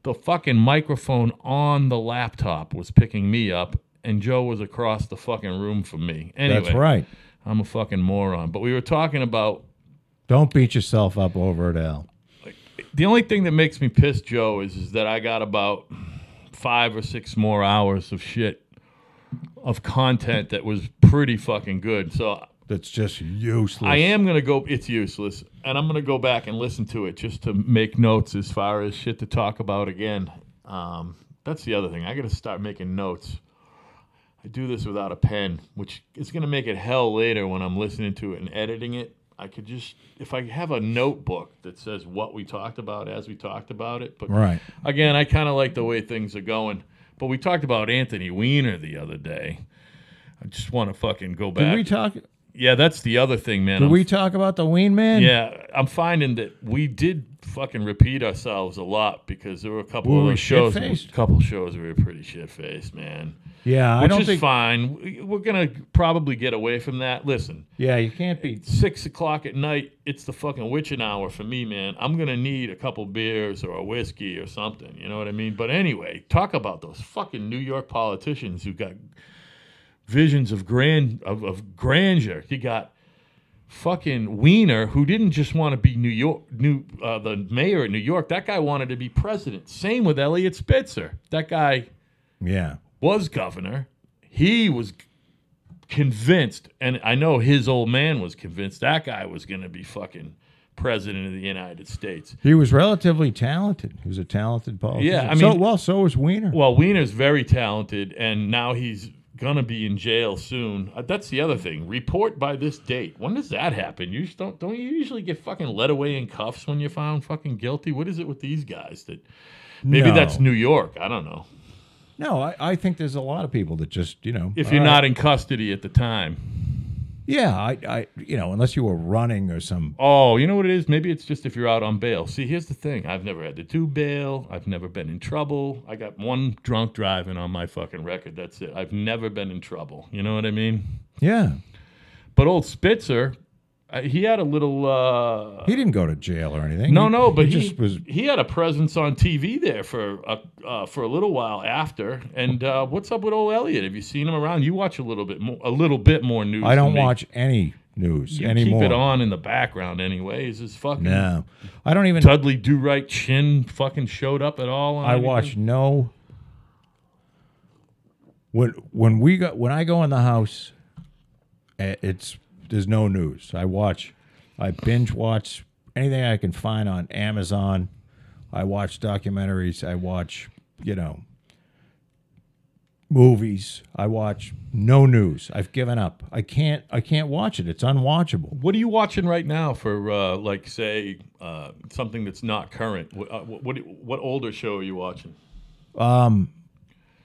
the fucking microphone on the laptop was picking me up, and Joe was across the fucking room from me. Anyway, that's right. I'm a fucking moron. But we were talking about Don't beat yourself up over it, Al. the only thing that makes me pissed, Joe, is is that I got about five or six more hours of shit of content that was pretty fucking good. So That's just useless. I am gonna go. It's useless, and I'm gonna go back and listen to it just to make notes as far as shit to talk about again. Um, that's the other thing. I got to start making notes. I do this without a pen, which is gonna make it hell later when I'm listening to it and editing it. I could just if I have a notebook that says what we talked about as we talked about it. But Right. again, I kind of like the way things are going. But we talked about Anthony Weiner the other day. I just want to fucking go back. Did we talk? yeah, that's the other thing, man. Did I'm we talk about the Ween Man? yeah, I'm finding that we did fucking repeat ourselves a lot because there were a couple of those shows, shit-faced? couple shows we were pretty shit faced, man. Yeah, I Which don't is think. fine. We- We're gonna probably get away from that. Listen, Yeah, you can't be. six o'clock at night, it's the fucking witching hour for me, man. I'm gonna need a couple beers or a whiskey or something. You know what I mean? But anyway, talk about those fucking New York politicians who got visions of grand of, of grandeur. You got fucking Weiner, who didn't just want to be New York, new uh, the mayor of New York. That guy wanted to be president. Same with Eliot Spitzer. That guy Yeah. was governor. He was convinced, and I know his old man was convinced that guy was going to be fucking president of the United States. He was relatively talented. He was a talented politician. Yeah, I so mean- well, so was Weiner. Well, Weiner's very talented, and now he's gonna be in jail soon. Uh, that's the other thing. Report by this date. When does that happen? You just don't don't you usually get fucking led away in cuffs when you're found fucking guilty? What is it with these guys that? Maybe No. that's New York. I don't know. no, I, I think there's a lot of people that just you know. If you're right. not in custody at the time. Yeah, I, I, you know, unless you were running or some. Oh, you know what it is? Maybe it's just if you're out on bail. See, here's the thing. I've never had to do bail. I've never been in trouble. I got one drunk driving on my fucking record. That's it. I've never been in trouble. You know what I mean? Yeah, But old Spitzer, uh, he had a little. Uh, he didn't go to jail or anything. no, He- no, but he, just was. he had a presence on TV there for a uh, for a little while after. And uh, what's up with old Eliot? Have you seen him around? You watch a little bit more, a little bit more news. I don't watch any news You anymore. keep it on in the background, anyways. Is fucking No, I don't even. Dudley Do Right Chin fucking showed up at all? on I anything? watch no. When when we go when I go in the house, eh, it's there's no news. I watch, I binge watch anything I can find on Amazon. I watch documentaries. I watch you know movies. I watch no news. I've given up. I can't. I can't watch it. It's unwatchable. What are you watching right now for, uh, like, say, uh, something that's not current? What, uh, what what older show are you watching?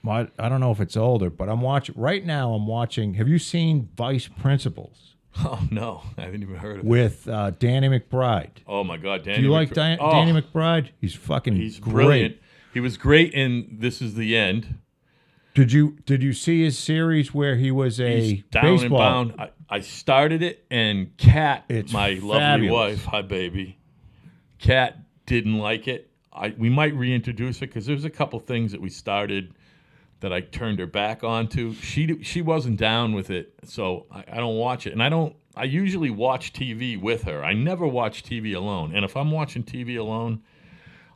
I, I don't know if it's older, but I'm watching right now. I'm watching. Have you seen Vice Principals? Oh no, I haven't even heard of it. with uh, Danny McBride. Oh my God, Danny! Do you like oh, Danny McBride? He's fucking He's great. brilliant. He was great in This Is the End. Did you did you see his series where he was a He's down baseball? and bound. I, I started it, and Kat, It's my lovely wife, hi baby, Kat didn't like it. I we might reintroduce it because there's a couple things that we started that I turned her back onto. She she wasn't down with it, so I, I don't watch it. And I don't. I usually watch TV with her. I never watch TV alone. And if I'm watching TV alone,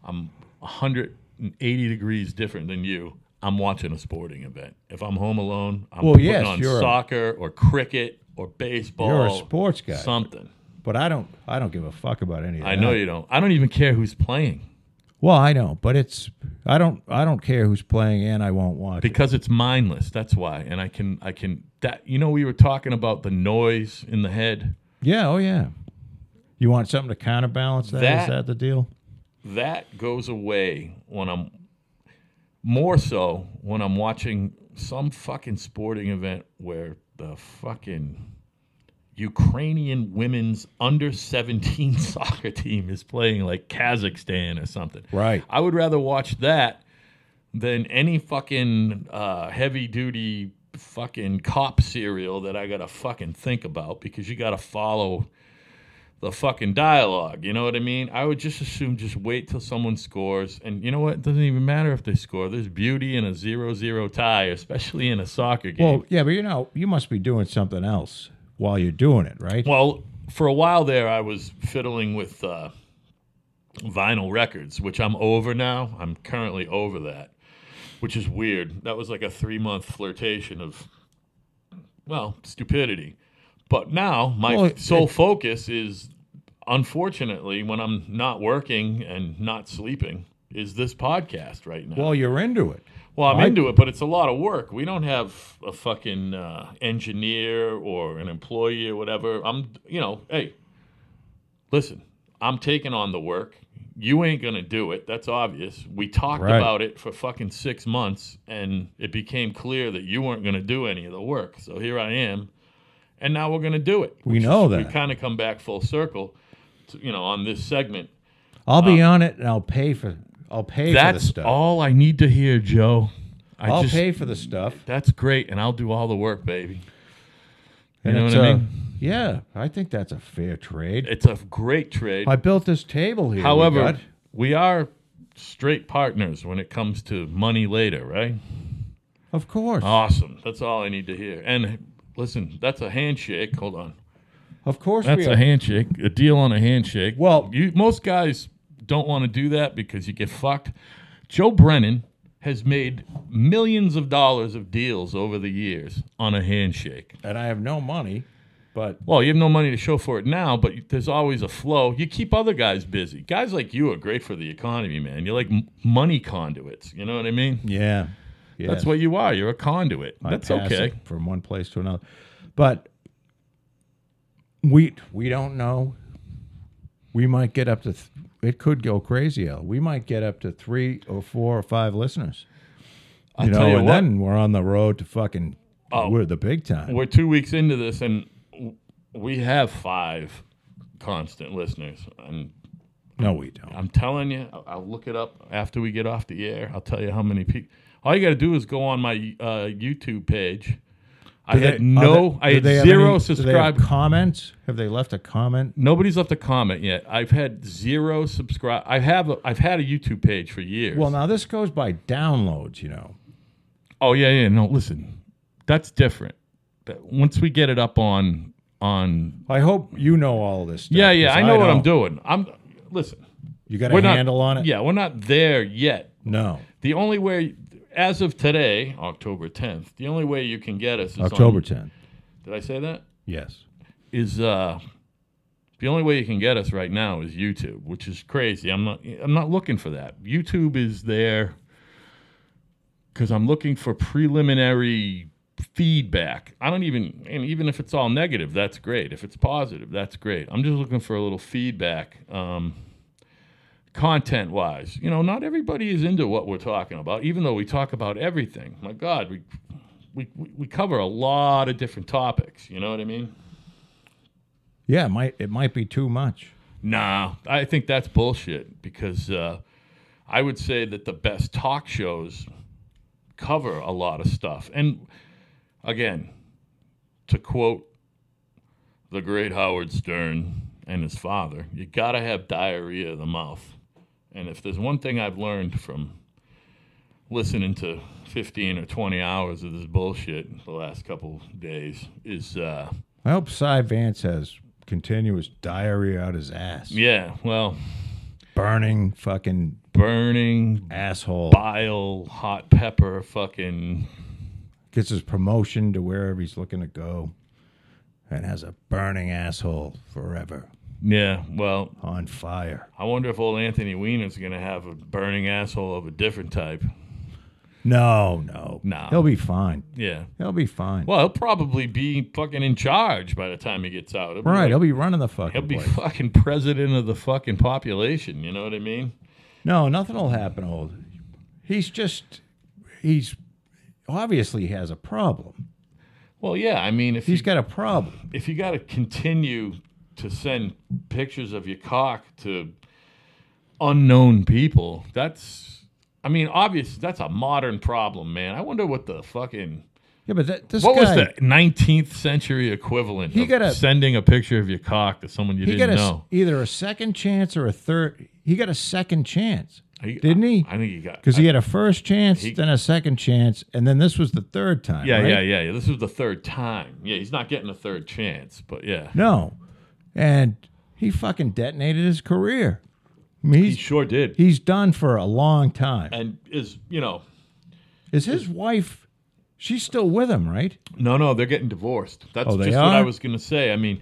I'm 180 degrees different than you. I'm watching a sporting event. If I'm home alone, I'm Well, putting yes, on soccer or cricket or baseball. You're a sports guy. Something. But I don't. I don't give a fuck about any of that. I know you don't. I don't even care who's playing Well, I know, but it's. I don't. I don't care who's playing, and I won't watch. it. because it's mindless. That's why. And I can I can that you know we were talking about the noise in the head. Yeah. Oh yeah. You want something to counterbalance that? Is That- that the deal? That goes away when I'm more so when I'm watching some fucking sporting event where the fucking Ukrainian women's under 17 soccer team is playing like Kazakhstan or something. Right. I would rather watch that than any fucking uh, heavy duty fucking cop serial that I gotta fucking think about because you gotta follow the fucking dialogue. You know what I mean? I would just assume just wait till someone scores. And you know what? It doesn't even matter if they score. There's beauty in a zero-zero tie, especially in a soccer game. Well, yeah, but you know, you must be doing something else while you're doing it, right? Well, for a while there, I was fiddling with uh, vinyl records, which I'm over now. I'm currently over that, which is weird. That was like a three month flirtation of, well, stupidity. But now my Well, it- sole focus is, unfortunately, when I'm not working and not sleeping, is this podcast right now. well, you're into it. Well, I'm I- into it, but it's a lot of work. We don't have a fucking uh, engineer or an employee or whatever. I'm, you know, hey, listen, I'm taking on the work. You ain't gonna do it. That's obvious. We talked Right. about it for fucking six months, and it became clear that you weren't gonna do any of the work. So here I am, and now we're gonna do it. We know is- that. We kind of come back full circle, to, you know, on this segment. I'll be on it, and I'll pay for. I'll pay for the That's stuff. all I need to hear, Joe. I I'll just, pay for the stuff. That's great, and I'll do all the work, baby. You know it's what I mean? Yeah, I think that's a fair trade. It's a great trade. I built this table here. we However, got. we are straight partners when it comes to money later, right? of course, Awesome. That's all I need to hear. And listen, that's a handshake. Hold on. of course, That's we a handshake. A deal on a handshake. Well- you most guys don't want to do that because you get fucked. Joe Brennan has made millions of dollars of deals over the years on a handshake. and I have no money, but Well, you have no money to show for it now, but there's always a flow. You keep other guys busy. Guys like you are great for the economy, man. You're like m- money conduits. You know what I mean? yeah, yes. That's what you are. You're a conduit. I That's okay. from one place to another. But we we don't know. We might get up to. Th- it could go crazy, Al. We might get up to three or four or five listeners. I'll you know, tell you and what. then we're on the road to fucking. Oh. we're the big time. We're two weeks into this, and we have five constant listeners. And no, we don't. I'm telling you, I'll, I'll look it up after we get off the air. I'll tell you how many people. All you got to do is go on my uh, YouTube page. I Do had they- no, they- I had zero any- do they have subscribers. comments? Have they left a comment? Nobody's left a comment yet. I've had zero subscribe. I have. A, I've had a YouTube page for years. Well, now this goes by downloads. You know. oh yeah, yeah. No, listen, that's different. That, once we get it up on on. I hope you know all this. Stuff, Yeah, yeah. I know what I'm doing. I'm. Listen, You got a we're not handle on it? Yeah, we're not there yet. No. The only way, as of today, October 10th, the only way you can get us is October on, 10th. Did I say that? Yes. Is uh, the only way you can get us right now is YouTube, which is crazy. I'm not. I'm not looking for that. YouTube is there because I'm looking for preliminary feedback. I don't even, and even if it's all negative, that's great. If it's positive, that's great. I'm just looking for a little feedback. Um, content wise, you know, not everybody is into what we're talking about, even though we talk about everything. My God, we we we- cover a lot of different topics. You know what I mean? Yeah, it might it might be too much. Nah, I think that's bullshit because uh, I would say that the best talk shows cover a lot of stuff. And again, to quote the great Howard Stern and his father, you got to have diarrhea of the mouth. And if there's one thing I've learned from listening to 15 or 20 hours of this bullshit the last couple days is uh I hope Cy Vance has continuous diarrhea out his ass. yeah, well, Burning fucking burning asshole. bile, hot pepper, fucking Gets his promotion to wherever he's looking to go. And has a burning asshole forever yeah, well, on fire. I wonder if old Anthony Weiner's going to have a burning asshole of a different type. No, no. No. He'll be fine. Yeah. He'll be fine. Well, he'll probably be fucking in charge by the time he gets out. He'll right. like- He'll be running the fucking He'll be place. fucking president of the fucking population. You know what I mean? No, nothing will happen, old. He's just, he's obviously has a problem. Well, yeah. I mean, if He's you, got a problem. if you got to continue to send pictures of your cock to unknown people, that's, I mean, obviously that's a modern problem, man. I wonder what the fucking Yeah, but that, this what guy, was the 19th century equivalent He of got a- sending a picture of your cock to someone you he didn't got a, know? either a second chance or a third. He got a second chance, He- didn't he? I think he got Because he had a first chance, He- then a second chance, and then this was the third time. Yeah, right? yeah, yeah, yeah. This was the third time. Yeah, he's not getting a third chance, but yeah. No, and he fucking detonated his career. I mean, He he's sure did. he's done for a long time. And is, you know, Is his wife? She's still with him, right? no, no, they're getting divorced. That's Oh, they just what I are? was going to say. I mean,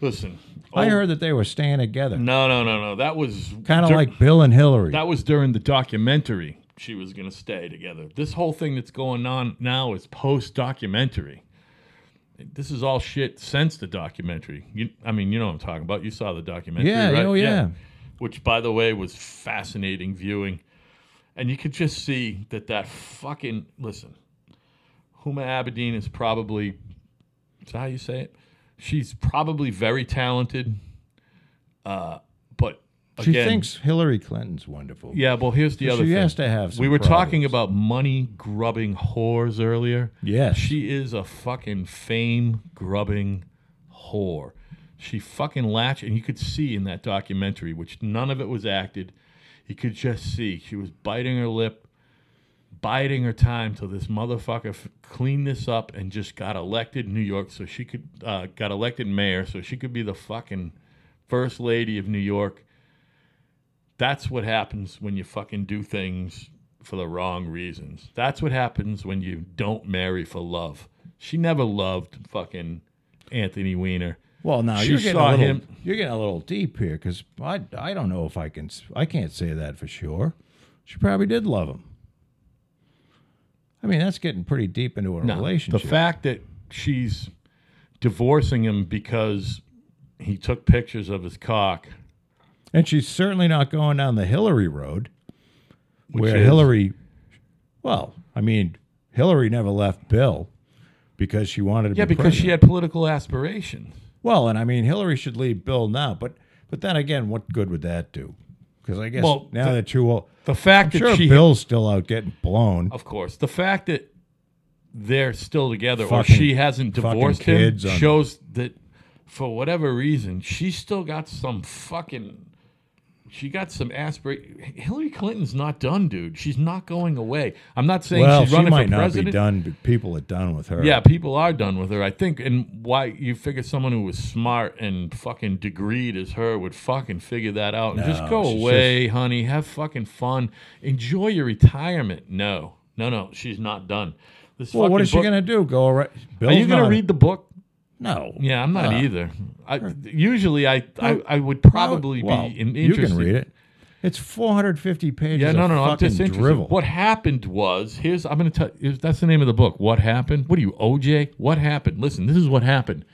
listen. I oh, heard that they were staying together, No, no, no, no. That was kind of dur- like Bill and Hillary. that was during the documentary. She was going to stay together. This whole thing that's going on now is post documentary. This is all shit since the documentary. You, I mean, you know what I'm talking about. You saw the documentary, Yeah, right? oh, yeah. Which, by the way, was fascinating viewing. And you could just see that that fucking listen. Huma Abedin is probably is that how you say it? She's probably very talented. Uh, but she again, thinks Hillary Clinton's wonderful. yeah, well, here's the other she thing. has to have some we were talking about money grubbing whores earlier. Yes. She is a fucking fame grubbing whore. She fucking latched, and you could see in that documentary, which none of it was acted, you could just see she was biting her lip, biding her time till this motherfucker f- cleaned this up and just got elected New York, so she could uh, got elected mayor, so she could be the fucking first lady of New York. That's what happens when you fucking do things for the wrong reasons. That's what happens when you don't marry for love. She never loved fucking Anthony Weiner. Well, now She you're getting a little, him- You're getting a little deep here because I I don't know if I can I can't say that for sure. She probably did love him. I mean, that's getting pretty deep into a No, relationship. The fact that she's divorcing him because he took pictures of his cock, and she's certainly not going down the Hillary road, Which where is- Hillary. Well, I mean, Hillary never left Bill because she wanted to yeah, be because she had political aspirations. Well, and I mean, Hillary should leave Bill now, but but then again, what good would that do? Because I guess Well, now the- that you will, The fact I'm that sure she, Bill's still out getting blown. of course, the fact that they're still together or she hasn't divorced him shows that for whatever reason she's still got some fucking. She got some aspiration. Hillary Clinton's not done, dude. She's not going away. I'm not saying Well, she's she running might for not president. be done, but people are done with her. Yeah, people are done with her. I think, and why you figure someone who was smart and fucking degreed as her would fucking figure that out and just go away, honey. Have fucking fun. Enjoy your retirement. No, no, no. She's not done. This Well, what is she gonna do? Go around? Are you gonna read the book? No. Yeah, I'm not Uh, either. I, usually, I, I I would probably Well, be in, You can read it. It's 450 pages. Yeah, no, no, no. I'm just interested. drivel. What happened was here's I'm going to tell. here's- That's the name of the book. What happened? What are you, OJ? What happened? Listen, this is what happened.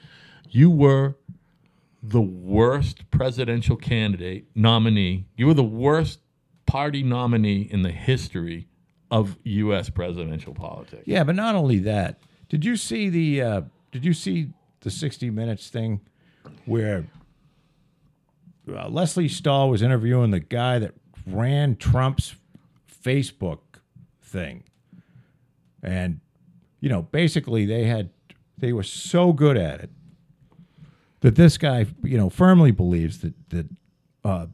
You were the worst presidential candidate nominee. You were the worst party nominee in the history of U.S. presidential politics. Yeah, but not only that. Did you see the? Uh, did you see the 60 Minutes thing, where uh, Lesley Stahl was interviewing the guy that ran Trump's Facebook thing, and you know, basically they had they were so good at it that this guy, you know, firmly believes that that uh,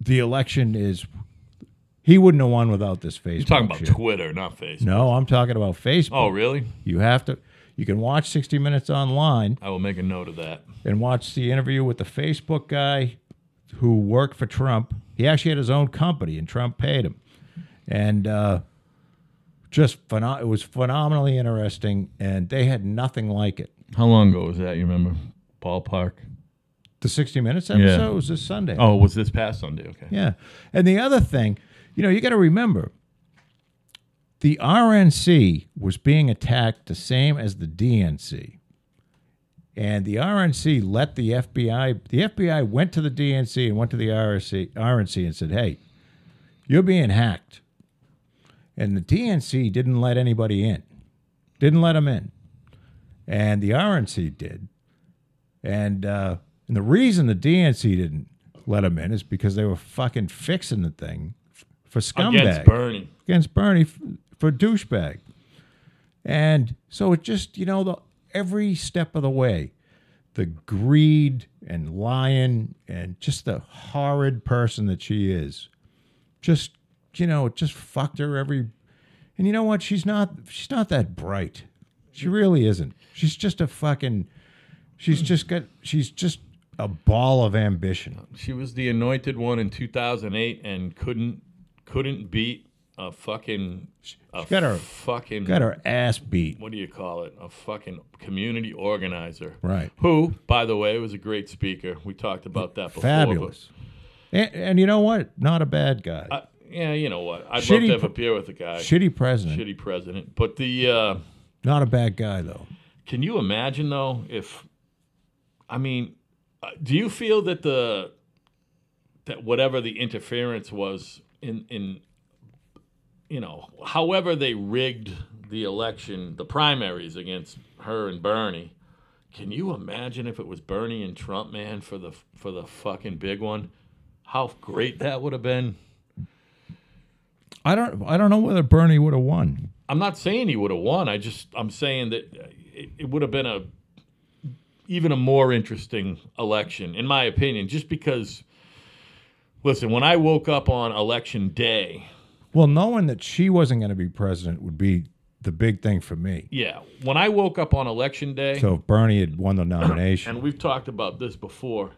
the election is He wouldn't have won without this Facebook. You're talking about shit. Twitter, not Facebook. No, I'm talking about Facebook. Oh, really? You have to. You can watch 60 Minutes online I will make a note of that. and watch the interview with the Facebook guy who worked for Trump. He actually had his own company, and Trump paid him. And uh, just it was phenomenally interesting, and they had nothing like it. How long ago was that? You remember? Ballpark. The 60 Minutes episode was this Sunday. Oh, it was this past Sunday? Okay. Yeah. And the other thing, you know, you got to remember the RNC was being attacked the same as the DNC. And the RNC let the FBI, the FBI went to the DNC and went to the RNC, RNC and said, hey, you're being hacked. And the DNC didn't let anybody in, didn't let them in. And the RNC did. And, uh, and the reason the DNC didn't let them in is because they were fucking fixing the thing for scumbag Against Bernie. against Bernie for douchebag. And so it just, you know, the every step of the way, the greed and lying and just the horrid person that she is, just, you know, it just fucked her every. And you know what? She's not. She's not that bright. She really isn't. She's just a fucking. She's just got. She's just a ball of ambition. She was the anointed one in 2008 and couldn't couldn't beat a fucking a got her- fucking Got her ass beat. what do you call it? A fucking community organizer. Right. Who, by the way, was a great speaker. We talked about that before. Fabulous. And, and you know what? Not a bad guy. I, yeah, you know what? I'd love to have a beer with the guy. Shitty president. Shitty president. But the uh, Not a bad guy though. can you imagine though if I mean, uh, do you feel that the that whatever the interference was in in you know, however they rigged the election, the primaries against her and Bernie, can you imagine if it was Bernie and Trump, man, for the for the fucking big one? How great that would have been. I don't. I don't know whether Bernie would have won. I'm not saying he would have won. I just I'm saying that it, it would have been a even a more interesting election, in my opinion, just because. Listen, when I woke up on election day, Well, knowing that she wasn't going to be president would be the big thing for me. yeah, when I woke up on election day, So if Bernie had won the nomination, and we've talked about this before,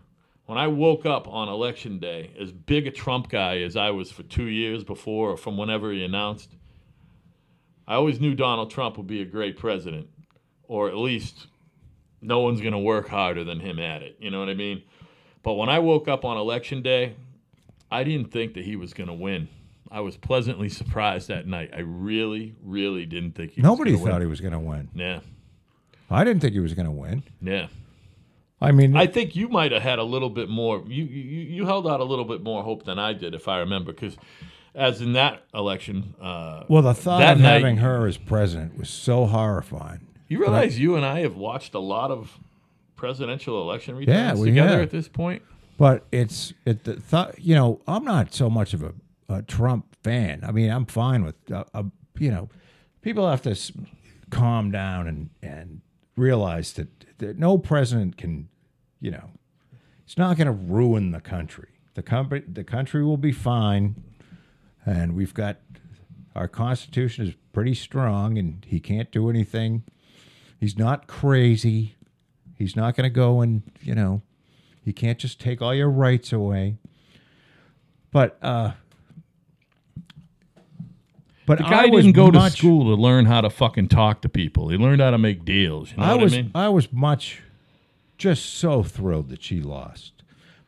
when I woke up on election day, as big a Trump guy as I was for two years before, or from whenever he announced, I always knew Donald Trump would be a great president, or at least no one's going to work harder than him at it. You know what I mean? But when I woke up on election day, I didn't think that he was going to win. I was pleasantly surprised that night. I really, really didn't think he nobody was thought win. he was going to win. Yeah, I didn't think he was going to win. yeah. I mean, I think you might have had a little bit more. You, you you held out a little bit more hope than I did, if I remember, because as in that election, uh, well, the thought of night- having her as president was so horrifying. you realize you and I have watched a lot of presidential election returns Yeah, together have. at this point. But it's it the thought. You know, I'm not so much of a, a Trump fan. I mean, I'm fine with. Uh, uh, you know, people have to s- calm down and and realize that, that no president can. You know, it's not going to ruin the country. The country the country will be fine, and we've got our constitution is pretty strong, and he can't do anything. He's not crazy. He's not going to go and you know he can't just take all your rights away. But uh but The guy I didn't go much, to school to learn how to fucking talk to people. He learned how to make deals. You know I what was I mean? I was much just so thrilled that she lost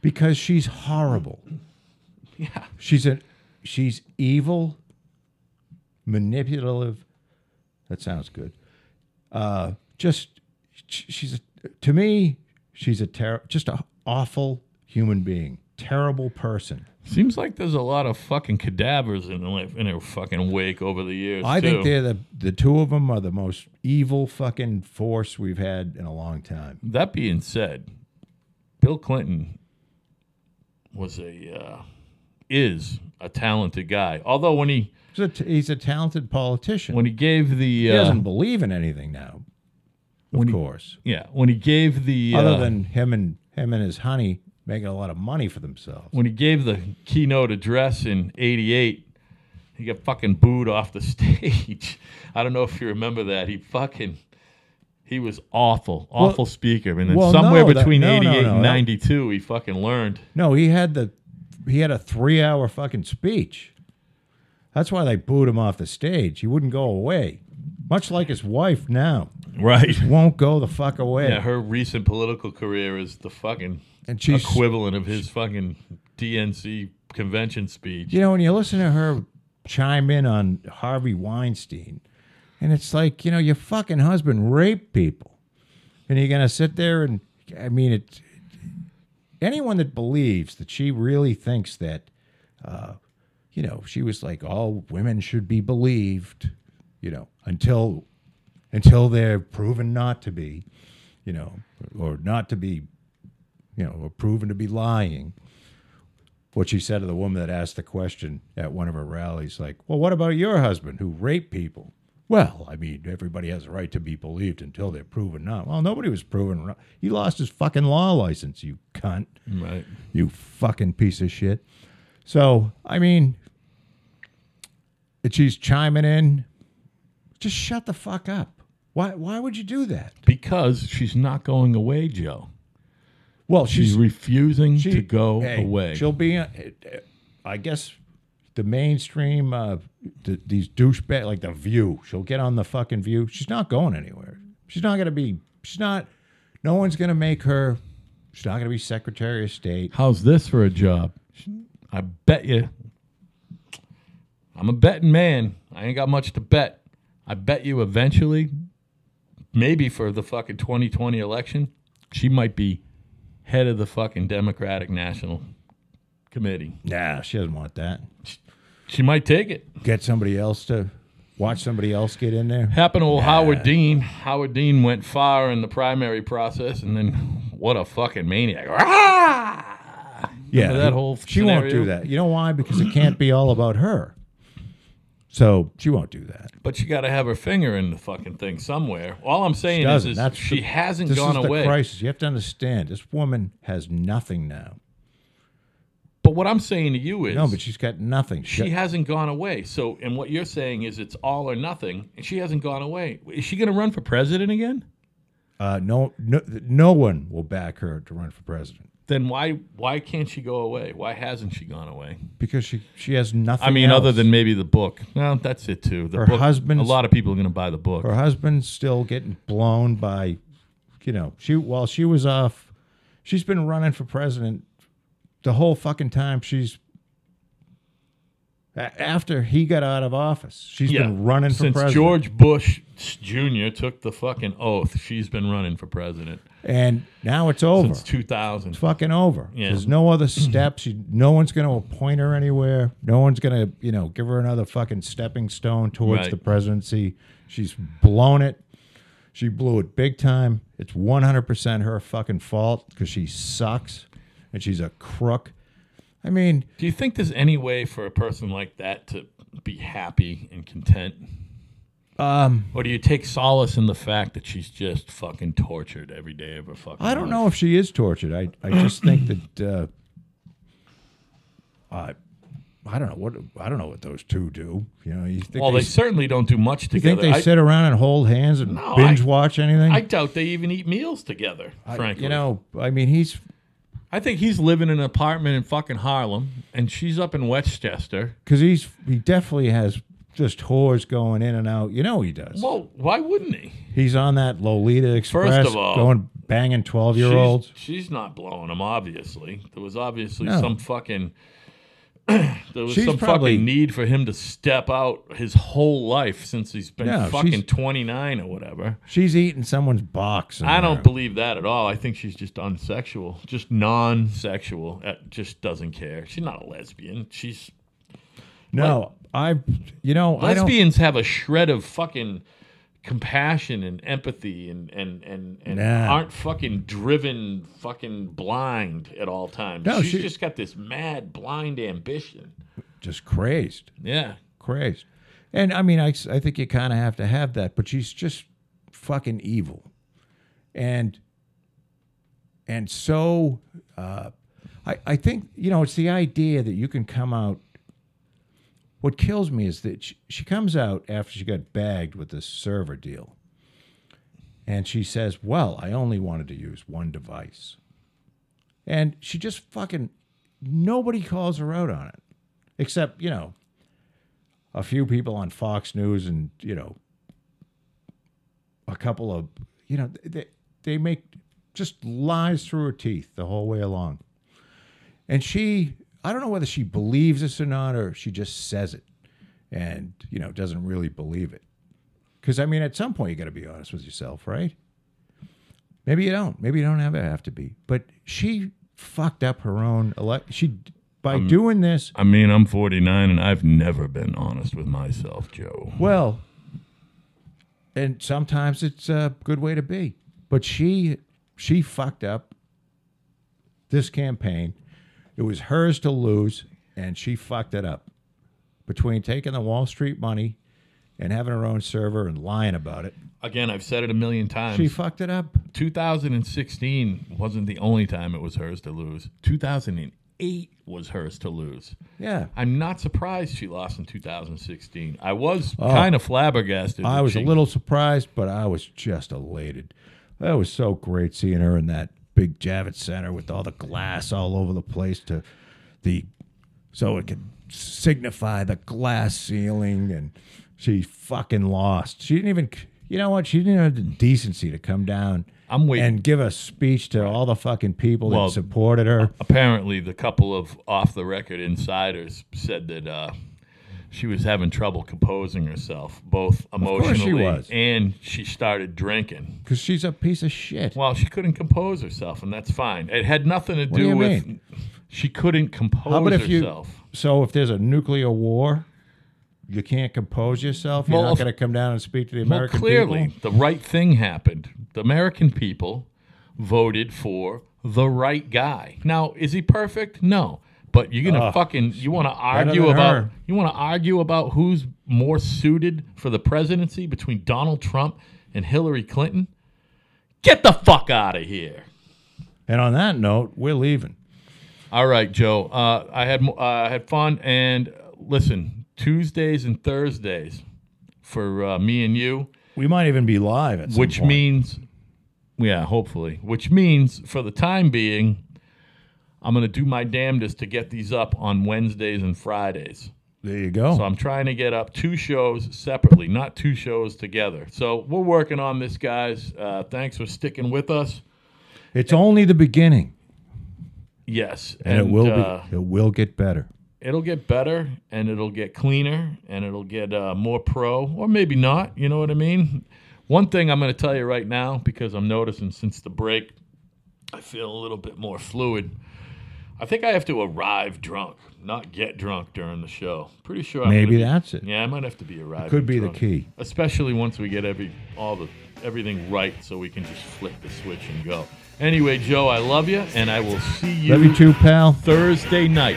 because she's horrible. Yeah. She's a she's evil, manipulative. That sounds good. Uh, just she's a, to me she's a ter- just a awful human being, terrible person. Seems like there's a lot of fucking cadavers in their, in fucking wake over the years. I think too. they're the the two of them are the most evil fucking force we've had in a long time. That being said, Bill Clinton was a uh, is a talented guy. Although when he He's a, t- he's a talented politician. when he gave the he uh, doesn't believe in anything now, of when he- course. yeah when he gave the Other uh, than him and him and his honey making a lot of money for themselves. when he gave the keynote address in '88, He got fucking booed off the stage. I don't know if you remember that. He fucking he was awful, awful speaker. And then well, somewhere no, between no, no, 88 no, and 92, he fucking learned. No, he had the he had a three hour fucking speech. That's why they booed him off the stage. He wouldn't go away. Much like his wife now. Right. Won't go the fuck away. Yeah, her recent political career is the fucking and she's equivalent of his fucking DNC convention speech. you know, when you listen to her chime in on Harvey Weinstein, and it's like, you know, your fucking husband raped people. And you're gonna sit there and I mean it anyone that believes that she really thinks that uh, you know, she was like all women should be believed, you know, until until they're proven not to be, you know, or not to be, you know, or proven to be lying. What she said to the woman that asked the question at one of her rallies, like, well, what about your husband who raped people? Well, I mean, everybody has a right to be believed until they're proven not. Well, nobody was proven wrong. He lost his fucking law license, you cunt Right. you fucking piece of shit. So, I mean, she's chiming in, just shut the fuck up. Why, why would you do that? Because she's not going away, Joe. Well, She's, she's, refusing she- to go hey, away. She'll be, uh, I guess, the mainstream, uh, th- these douchebag, like The View. She'll get on the fucking View. She's not going anywhere. She's not going to be, she's not, no one's going to make her, she's not going to be Secretary of State. How's this for a job? I bet you. I'm a betting man. I ain't got much to bet. I bet you eventually, maybe for the fucking 2020 election, she might be head of the fucking Democratic National Committee. Nah, she doesn't want that. She might take it. Get somebody else to watch somebody else get in there. Happened to old Howard Dean. Howard Dean went far in the primary process, and then what a fucking maniac. Ah! Yeah, that whole she won't do that. You know why? Because it can't be all about her. So she won't do that. But you got to have her finger in the fucking thing somewhere. All I'm saying is, is That's she the- hasn't This gone is the away. crisis. You have to understand. This woman has nothing now. But what I'm saying to you is, No, but she's got nothing. she hasn't gone away. So, and what you're saying is it's all or nothing, and she hasn't gone away. Is she going to run for president again? uh, no, no, no one will back her to run for president Then why why can't she go away? Why hasn't she gone away? because she she has nothing. I mean, other than maybe the book. Well, that's it too. The Her book, husband's- A lot of people are going to buy the book. her husband's still getting blown by, you know, she while she was off, she's been running for president the whole fucking time. She's after he got out of office, she's been running for Since president. George Bush Jr. took the fucking oath, she's been running for president and now it's over. since 2000. fucking over. Yeah. There's no other steps. You, no one's going to appoint her anywhere. No one's going to, you know, give her another fucking stepping stone towards Right. the presidency. She's blown it. She blew it big time. It's 100% her fucking fault because she sucks and she's a crook. I mean, Do you think there's any way for a person like that to be happy and content? Um, Or do you take solace in the fact that she's just fucking tortured every day of her fucking life? I don't life? know if she is tortured. I, I just think that uh, I I don't know what I don't know what those two do. You know, you think Well, they they certainly don't do much together. You think they I, sit around and hold hands and No, binge I- watch anything? I doubt they even eat meals together, I- frankly. you know, I mean, he's I think he's living in an apartment in fucking Harlem, and she's up in Westchester. because he's he definitely has just whores going in and out. You know, he does. Well, why wouldn't he? he's on that Lolita Express, of all, going banging twelve year olds. She's, she's not blowing him, obviously. There was obviously No. some fucking. there was She's some probably- fucking need for him to step out his whole life since he's been No, fucking 29 or whatever. She's eating someone's box. I don't believe that at all. I think she's just unsexual, just non sexual. Just doesn't care. She's not a lesbian. She's. No, I. You know. Lesbians have a shred of fucking compassion and empathy and and and, and Nah. aren't fucking driven fucking blind at all times. No, She's she- just got this mad blind ambition. Just crazed, Yeah. crazed. And I mean, I I think you kind of have to have that, but she's just fucking evil, and and so uh, I I think you know it's the idea that you can come out what kills me is that she, she comes out after she got bagged with this server deal. And she says, Well, I only wanted to use one device. And she just fucking, nobody calls her out on it. Except, you know, a few people on Fox News and, you know, a couple of, you know, they, they make just lies through her teeth the whole way along. And she, I don't know whether she believes this or not, or she just says it and, you know, doesn't really believe it. Because, I mean, at some point, you got to be honest with yourself, right? Maybe you don't. Maybe you don't ever have to be. But she fucked up her own elect. She, by doing this, I mean, I'm 49 and I've never been honest with myself, Joe. Well, and sometimes it's a good way to be. But she she fucked up this campaign. It was hers to lose, and she fucked it up. Between taking the Wall Street money and having her own server and lying about it, Again, I've said it a million times. she fucked it up. 2016 wasn't the only time it was hers to lose. 2008 was hers to lose. Yeah. I'm not surprised she lost in 2016. I was oh. kind of flabbergasted. Oh. I that was she- a little surprised, but I was just elated. That was so great seeing her in that big Javits Center with all the glass all over the place to the so it could signify the glass ceiling and she fucking lost. She didn't even you know what? She didn't have the decency to come down I'm waiting. and give a speech to all the fucking people Well, that supported her. Apparently, the couple of off the record insiders said that uh, she was having trouble composing herself, both course she emotionally was. and she started drinking. Because she's a piece of shit. Well, she couldn't compose herself, and that's fine. It had nothing to do, do you with mean? she couldn't compose How about if you? herself. So if there's a nuclear war, you can't compose yourself. You're Well, not going to come down and speak to the Well, American clearly, people. the right thing happened. The American people voted for the right guy. Now, is he perfect? No. But you're gonna Ugh, fucking you want to argue about her. you want to argue about who's more suited for the presidency between Donald Trump and Hillary Clinton? Get the fuck out of here. And on that note, we're leaving. All right, Joe. Uh, I had uh, I had fun, and uh, listen, Tuesdays and Thursdays for uh, me and you. We might even be live at some which means yeah hopefully which means for the time being i'm going to do my damnedest to get these up on wednesdays and fridays there you go. so i'm trying to get up two shows separately not two shows together so we're working on this guys uh, thanks for sticking with us it's only the beginning, yes and, it will uh, be. It will get better. it'll get better and it'll get cleaner and it'll get uh, more pro or maybe not you know what i mean one thing i'm going to tell you right now because i'm noticing since the break i feel a little bit more fluid i think i have to arrive drunk not get drunk during the show pretty sure I'm Maybe gonna be- that's it. yeah i might have to be arriving drunk. Could be drunk. the key. especially once we get every all the everything right so we can just flip the switch and go anyway joe i love you and i will see you Love you too, pal. thursday night